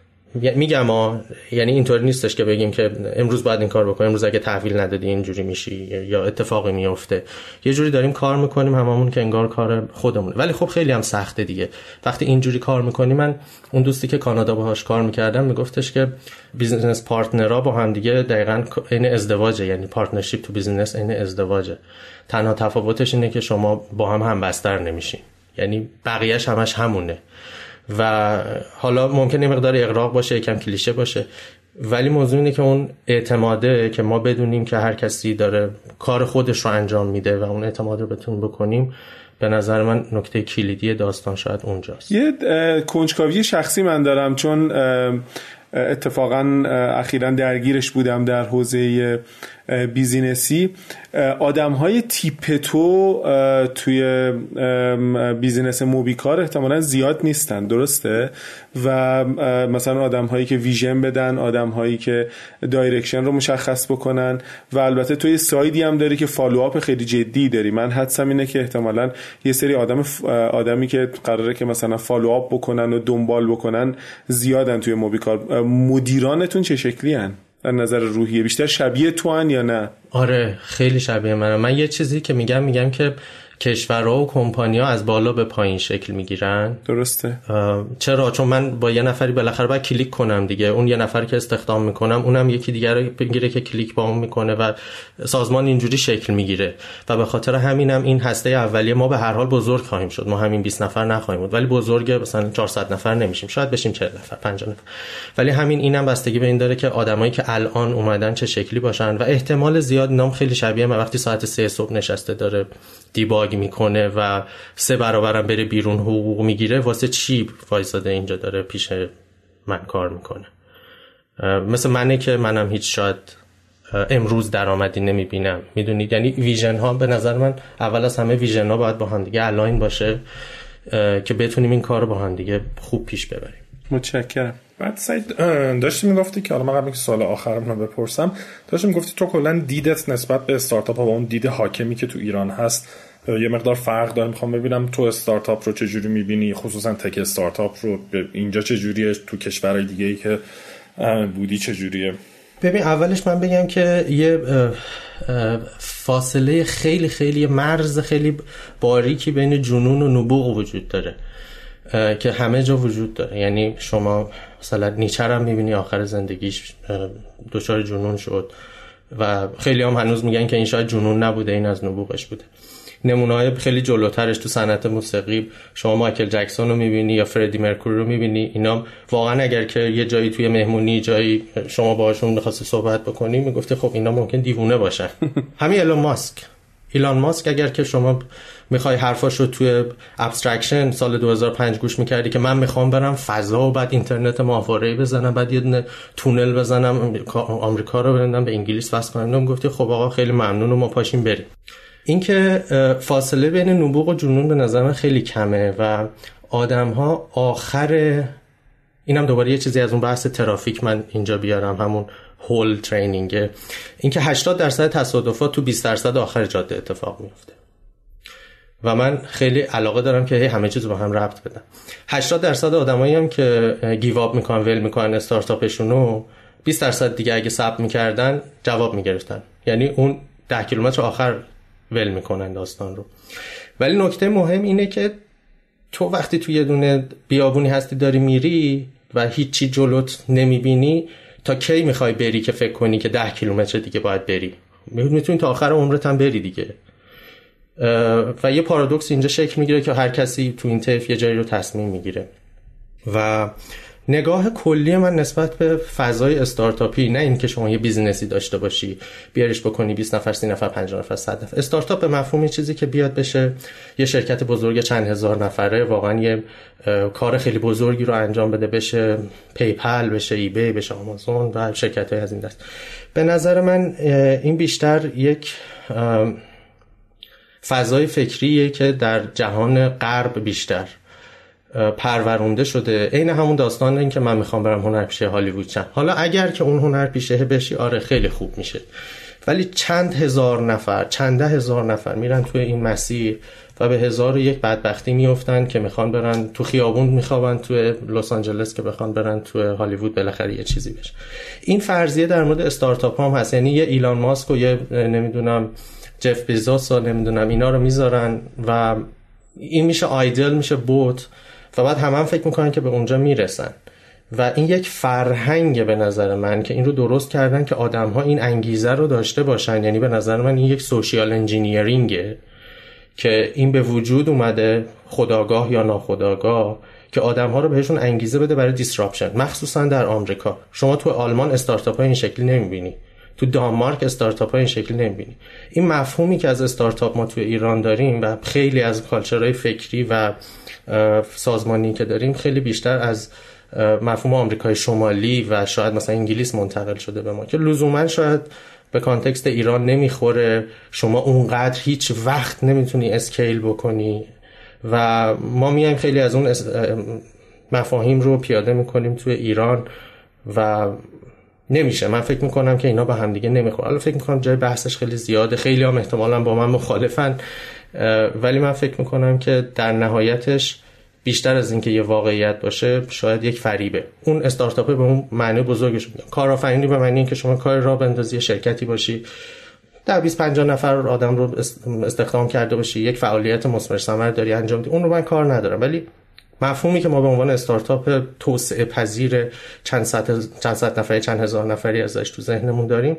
میگم ها یعنی اینطوری نیستش که بگیم که امروز باید این کار بکنیم امروز اگه تحویل ندادی اینجوری میشی یا اتفاقی میفته. یه جوری داریم کار می‌کنیم هممون که انگار کار خودمونه. ولی خب خیلی هم سخته دیگه. وقتی اینجوری کار می‌کنی من اون دوستی که کانادا باهاش کار می‌کردم میگفتش که business partner ها با هم دیگه دقیقا این ازدواجه. یعنی partnership تو business این ازدواجه. تنها تفاوتش اینه که شما با هم هم بستر نمیشین. یعنی بقیهش همش همونه. و حالا ممکنه مقدار اغراق باشه یکم کلیشه باشه. ولی موضوع اینه که اون اعتماده که ما بدونیم که هر کسی داره کار خودش رو انجام میده و اون اعتماد رو بتونیم بکنیم به نظر من نکته کلیدی داستان شاید اونجاست. یه کنجکاوی شخصی من دارم چون اتفاقا اخیرا درگیرش بودم در حوزه business ی. آدم های تیپ تو توی business موبیکار احتمالا زیاد نیستن درسته؟ و مثلا آدم هایی که vision بدن آدم هایی که direction رو مشخص بکنن. و البته توی side ی هم داری که follow-up خیلی جدی داری. من حدسم اینه که احتمالا یه سری آدم آدمی که قراره که مثلا follow-up بکنن و دنبال بکنن زیادن توی موبیکار. مدیرانتون چه شکلی هن؟ در نظر روحیه بیشتر شبیه تو یا نه؟ آره خیلی شبیه منم من یه چیزی که میگم میگم که کشورها و کمپانیا از بالا به پایین شکل می‌گیرن؟ درسته. چرا؟ چون من با یه نفری بالاخره باید کلیک کنم دیگه. اون یه نفری که استخدام می‌کنم اونم یکی دیگر بگیره که کلیک با اون می‌کنه و سازمان اینجوری شکل می‌گیره. و به خاطر همینم این هسته اولیه ما به هر حال بزرگ خواهیم شد. ما همین 20 نفر نخواهیم بود. ولی بزرگ مثلا 400 نفر نمیشیم. شاید بشیم 40 نفر 50 نفر. ولی همین اینم بستگی به این داره که آدمایی که الان اومدن چه شکلی باشن. و احتمال زیاد نام خیلی شبیه من. وقتی ساعت 3 صبح نشسته داره دیباگ می‌کنه و سه برابرم بره بیرون حقوق می‌گیره واسه چی وایساده اینجا داره پیش من کار می‌کنه؟ مثل منه که منم هیچ شاید امروز درآمدی نمی‌بینم. می‌دونید؟ یعنی vision ها به نظر من اول از همه vision ها باید با هم دیگه align باشه که بتونیم این کار رو با هم دیگه خوب پیش ببریم. متشکرم. بعد سعید داشتی می‌گفتی که حالا من قبل که سوال آخرم رو بپرسم داشتی می‌گفتی تو کلا دیدت نسبت به استارتاپ ها و اون دید حاکمی که تو ایران هست یه مقدار فرق داره. می‌خوام ببینم تو استارتاپ رو چجوری می‌بینی خصوصا tech استارتاپ رو اینجا چجوریه تو کشورهای دیگه ای که بودی چجوریه؟ ببین اولش من بگم که یه فاصله خیلی خیلی مرز خیلی باریکی بین جنون و نبوغ وجود داره. که همه جا وجود داره. یعنی شما مثلا نیچر هم می‌بینی آخر زندگیش دچار جنون شد. و خیلی هم هنوز میگن که این شاید جنون نبوده این از نبوغش بوده. نمونه های خیلی جلوترش تو صنعت موسیقی شما مایکل جکسون رو می‌بینی یا فردی مرکوری رو می‌بینی اینا واقعا اگر که یه جایی توی مهمونی جایی شما باهاشون می‌خواستی صحبت بکنی می‌گفتی خب اینا ممکن دیوونه باشن. همین ایلان ماسک. ایلان ماسک اگر که شما می‌خوای حرفاش رو توی abstraction سال 2005 گوش می‌کردی که من می‌خوام برم فضا و بعد اینترنت ماهواره‌ای بزنم بعد یه تونل بزنم آمریکا رو برندم به انگلیس وصل کنم. گفتی خب آقا خیلی ممنون و ما پاشیم بریم. اینکه فاصله بین نبوغ و جنون به نظر من خیلی کمه و آدم ها آخر اینم دوباره یه چیزی از اون بحث ترافیک من اینجا بیارم همون هول ترینینگه اینکه 80 درصد تصادفات تو 20 درصد آخر جاده اتفاق میفته و من خیلی علاقه دارم که همه چیز با هم ربط بدم 80 درصد آدمایی هم که گیواب می‌کنن ول می‌کنن استارتاپشون رو 20 درصد دیگه اگه ثبت می‌کردن جواب می‌گرفتن. یعنی اون 10 کیلومتر آخر ول می‌کنن داستان رو. ولی نکته مهم اینه که تو وقتی تو یه دونه بیابونی هستی داری میری و هیچی جلوت نمی‌بینی تا کی می‌خوای بری که فکر کنی که ده کیلومتر دیگه باید بری؟ می‌تونی تا آخر عمرت هم بری دیگه. و یه پارادوکس اینجا شکل می‌گیره که هر کسی تو این طیف یه جایی رو تصمیم می‌گیره. و نگاه کلی من نسبت به فضای استارتاپی نه اینکه شما یه بیزینسی داشته باشی بیاریش بکنی 20 نفر 30 نفر 50 نفر 100 نفر. استارتاپ به مفهوم چیزی که بیاد بشه یه شرکت بزرگ چند هزار نفره واقعا یه کار خیلی بزرگی رو انجام بده بشه PayPal بشه eBay بشه آمازون و شرکت های از این دست. به نظر من این بیشتر یک فضای فکریه که در جهان غرب بیشتر پرورونده شده. عین همون داستان این که من می‌خوام برم هنرپیشه هالیوود چند حالا اگر که اون هنرپیشه بشی آره خیلی خوب میشه. ولی چند هزار نفر چند هزار نفر میرن توی این مسیر و به هزار و یک بدبختی میفتن که می‌خوان برن تو خیابون میخوابن توی لس آنجلس که بخوان برن توی هالیوود بالاخره یه چیزی بشه. این فرضیه در مورد استارتاپ هم هست. یعنی یه ایلان ماسک و یه نمی‌دونم جف بیزوس و نمی‌دونم اینا رو می‌ذارن و این میشه آیدل میشه بوت و بعد همه هم فکر می‌کنن که به اونجا می‌رسن. و این یک فرهنگ به نظر من که این رو درست کردن که آدم ها این انگیزه رو داشته باشن. یعنی به نظر من این یک سوشیال انجینیرینگه که این به وجود اومده خداگاه یا ناخداگاه که آدم ها رو بهشون انگیزه بده برای دیسراپشن مخصوصا در آمریکا. شما تو آلمان استارتاپ این شکلی نمی‌بینی. تو دانمارک استارتاپ های این شکلی نمی‌بینی. این مفهومی که از استارتاپ ما تو ایران داریم و خیلی از کالچرهای فکری و سازمانی که داریم خیلی بیشتر از مفهوم آمریکای شمالی و شاید مثلا انگلیس منتقل شده به ما که لزوما شاید به context ایران نمی‌خوره. شما اونقدر هیچ وقت نمی‌تونی scale بکنی و ما میایم خیلی از اون مفاهیم رو پیاده می‌کنیم توی ایران و نمیشه. من فکر می‌کنم که اینا به هم دیگه نمی‌خوره حالا فکر می‌کنم جای بحثش خیلی زیاده. خیلی هم احتمالا با من مخالفن. ولی من فکر می‌کنم که در نهایتش بیشتر از اینکه یه واقعیت باشه شاید یک فریبه. اون استارتاپ به اون معنی بزرگش میگم. کارآفرینی به معنی اینکه شما کار را بندازی شرکتی باشی در 20 50 نفر آدم رو استخدام کرده باشی یک فعالیت مثمر ثمر داری انجام دی اون رو من کار ندارم. ولی مفهومی که ما به عنوان استارتاپ توسعه پذیر چند صد چند صد نفری چند هزار نفری ازش تو ذهنمون داریم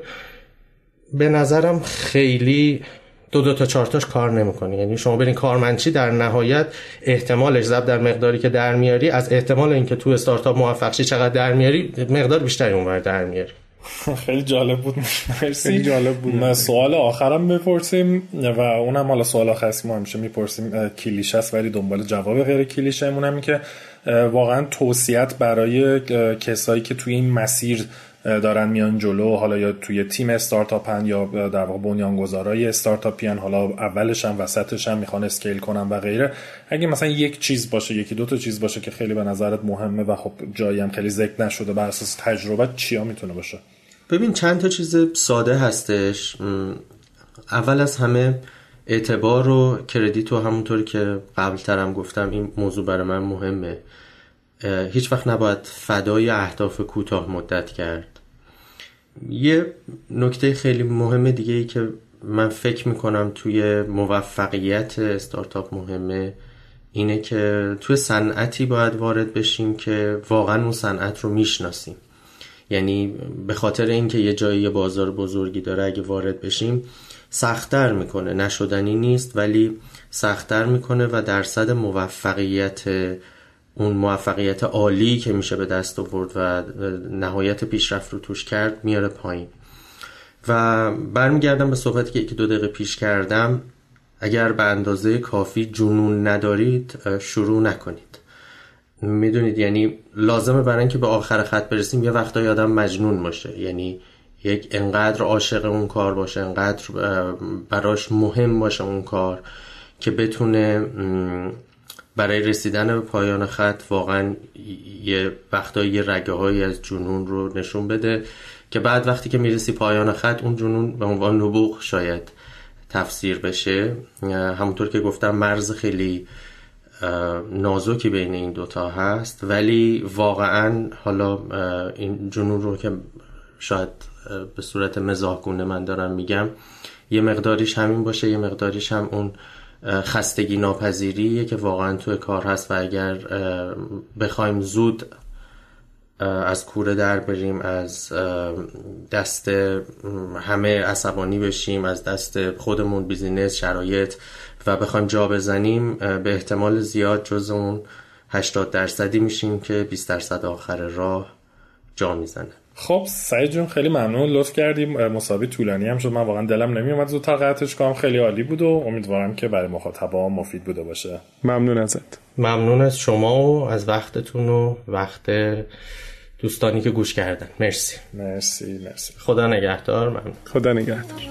به نظرم خیلی دو دو تا چهار تاش کار نمی‌کنه. یعنی شما برین کارمندچی در نهایت احتمالش ضرب در مقداری که در میاری از احتمال اینکه تو استارتاپ موفق شی چقدر در میاری مقدار بیشتری اونور در میاری. خیلی جالب بود. مرسی. خیلی جالب بود. سوال آخرم بپرسیم و اونم حالا سوال آخر ما همیشه می‌پرسیم کلیشه است ولی دنبال جواب غیر کلیشه هم که واقعا توصیت برای کسایی که توی این مسیر دارن میان جلو حالا یا توی تیم استارتاپن یا در واقع بنیانگذارای استارتاپیان حالا اولش هم وسطش هم می‌خوان اسکیل کنن و غیره. اگه مثلا یک چیز باشه یکی دو تا چیز باشه که خیلی به نظرت مهمه و خب جایی هم خیلی ذکر نشده بر اساس تجربه چیا می‌تونه باشه؟ ببین چند تا چیز ساده هستش. اول از همه اعتبار و کردیت و همونطوری که قبل ترم گفتم این موضوع برای من مهمه. هیچ وقت نباید فدای اهداف کوتاه مدت کرد. یه نکته خیلی مهم دیگه ای که من فکر می‌کنم توی موفقیت استارتاپ مهمه اینه که توی صنعتی باید وارد بشیم که واقعا اون صنعت رو می‌شناسیم. یعنی به خاطر اینکه یه جایی بازار بزرگی داره اگه وارد بشیم سختتر می‌کنه. نشدنی نیست ولی سختتر می‌کنه و درصد موفقیت اون موفقیت عالی که میشه به دست آورد و نهایت پیشرفت رو توش کرد میاره پایین. و برمیگردم به صحبتی که یکی دو دقیقه پیش کردم. اگر به اندازه کافی جنون ندارید شروع نکنید. می‌دونید یعنی لازمه برای اینکه به آخر خط برسیم یه وقتایی آدم مجنون باشه. یعنی یک انقدر عاشق اون کار باشه انقدر براش مهم باشه اون کار که بتونه برای رسیدن به پایان خط واقعا یه وقتایی یه رگه های از جنون رو نشون بده که بعد وقتی که می‌رسی پایان خط اون جنون به عنوان نبوغ شاید تفسیر بشه. همونطور که گفتم مرز خیلی نازکی بین این دوتا هست. ولی واقعا حالا این جنون رو که شاید به صورت مزاحگونه من دارم میگم یه مقداریش همین باشه یه مقداریش هم اون خستگی ناپذیریه که واقعا توی کار هست و اگر بخوایم زود از کوره در بریم از دست همه عصبانی بشیم از دست خودمون بیزینس شرایط و بخوایم جا بزنیم به احتمال زیاد جز اون 80 درصدی میشیم که 20 درصد آخر راه جا می‌زنه. خب سعید جون خیلی ممنون. لطف کردیم. مسابقه طولانی هم شد. من واقعا دلم نمیومد زودتر قطعش کنم. خیلی عالی بود و امیدوارم که برای مخاطبا مفید بوده باشه. ممنون ازت. ممنون از شما و از وقتتون و وقت دوستانی که گوش کردن. مرسی. مرسی مرسی. خدا نگهدار. ممنون. خدا نگهدار.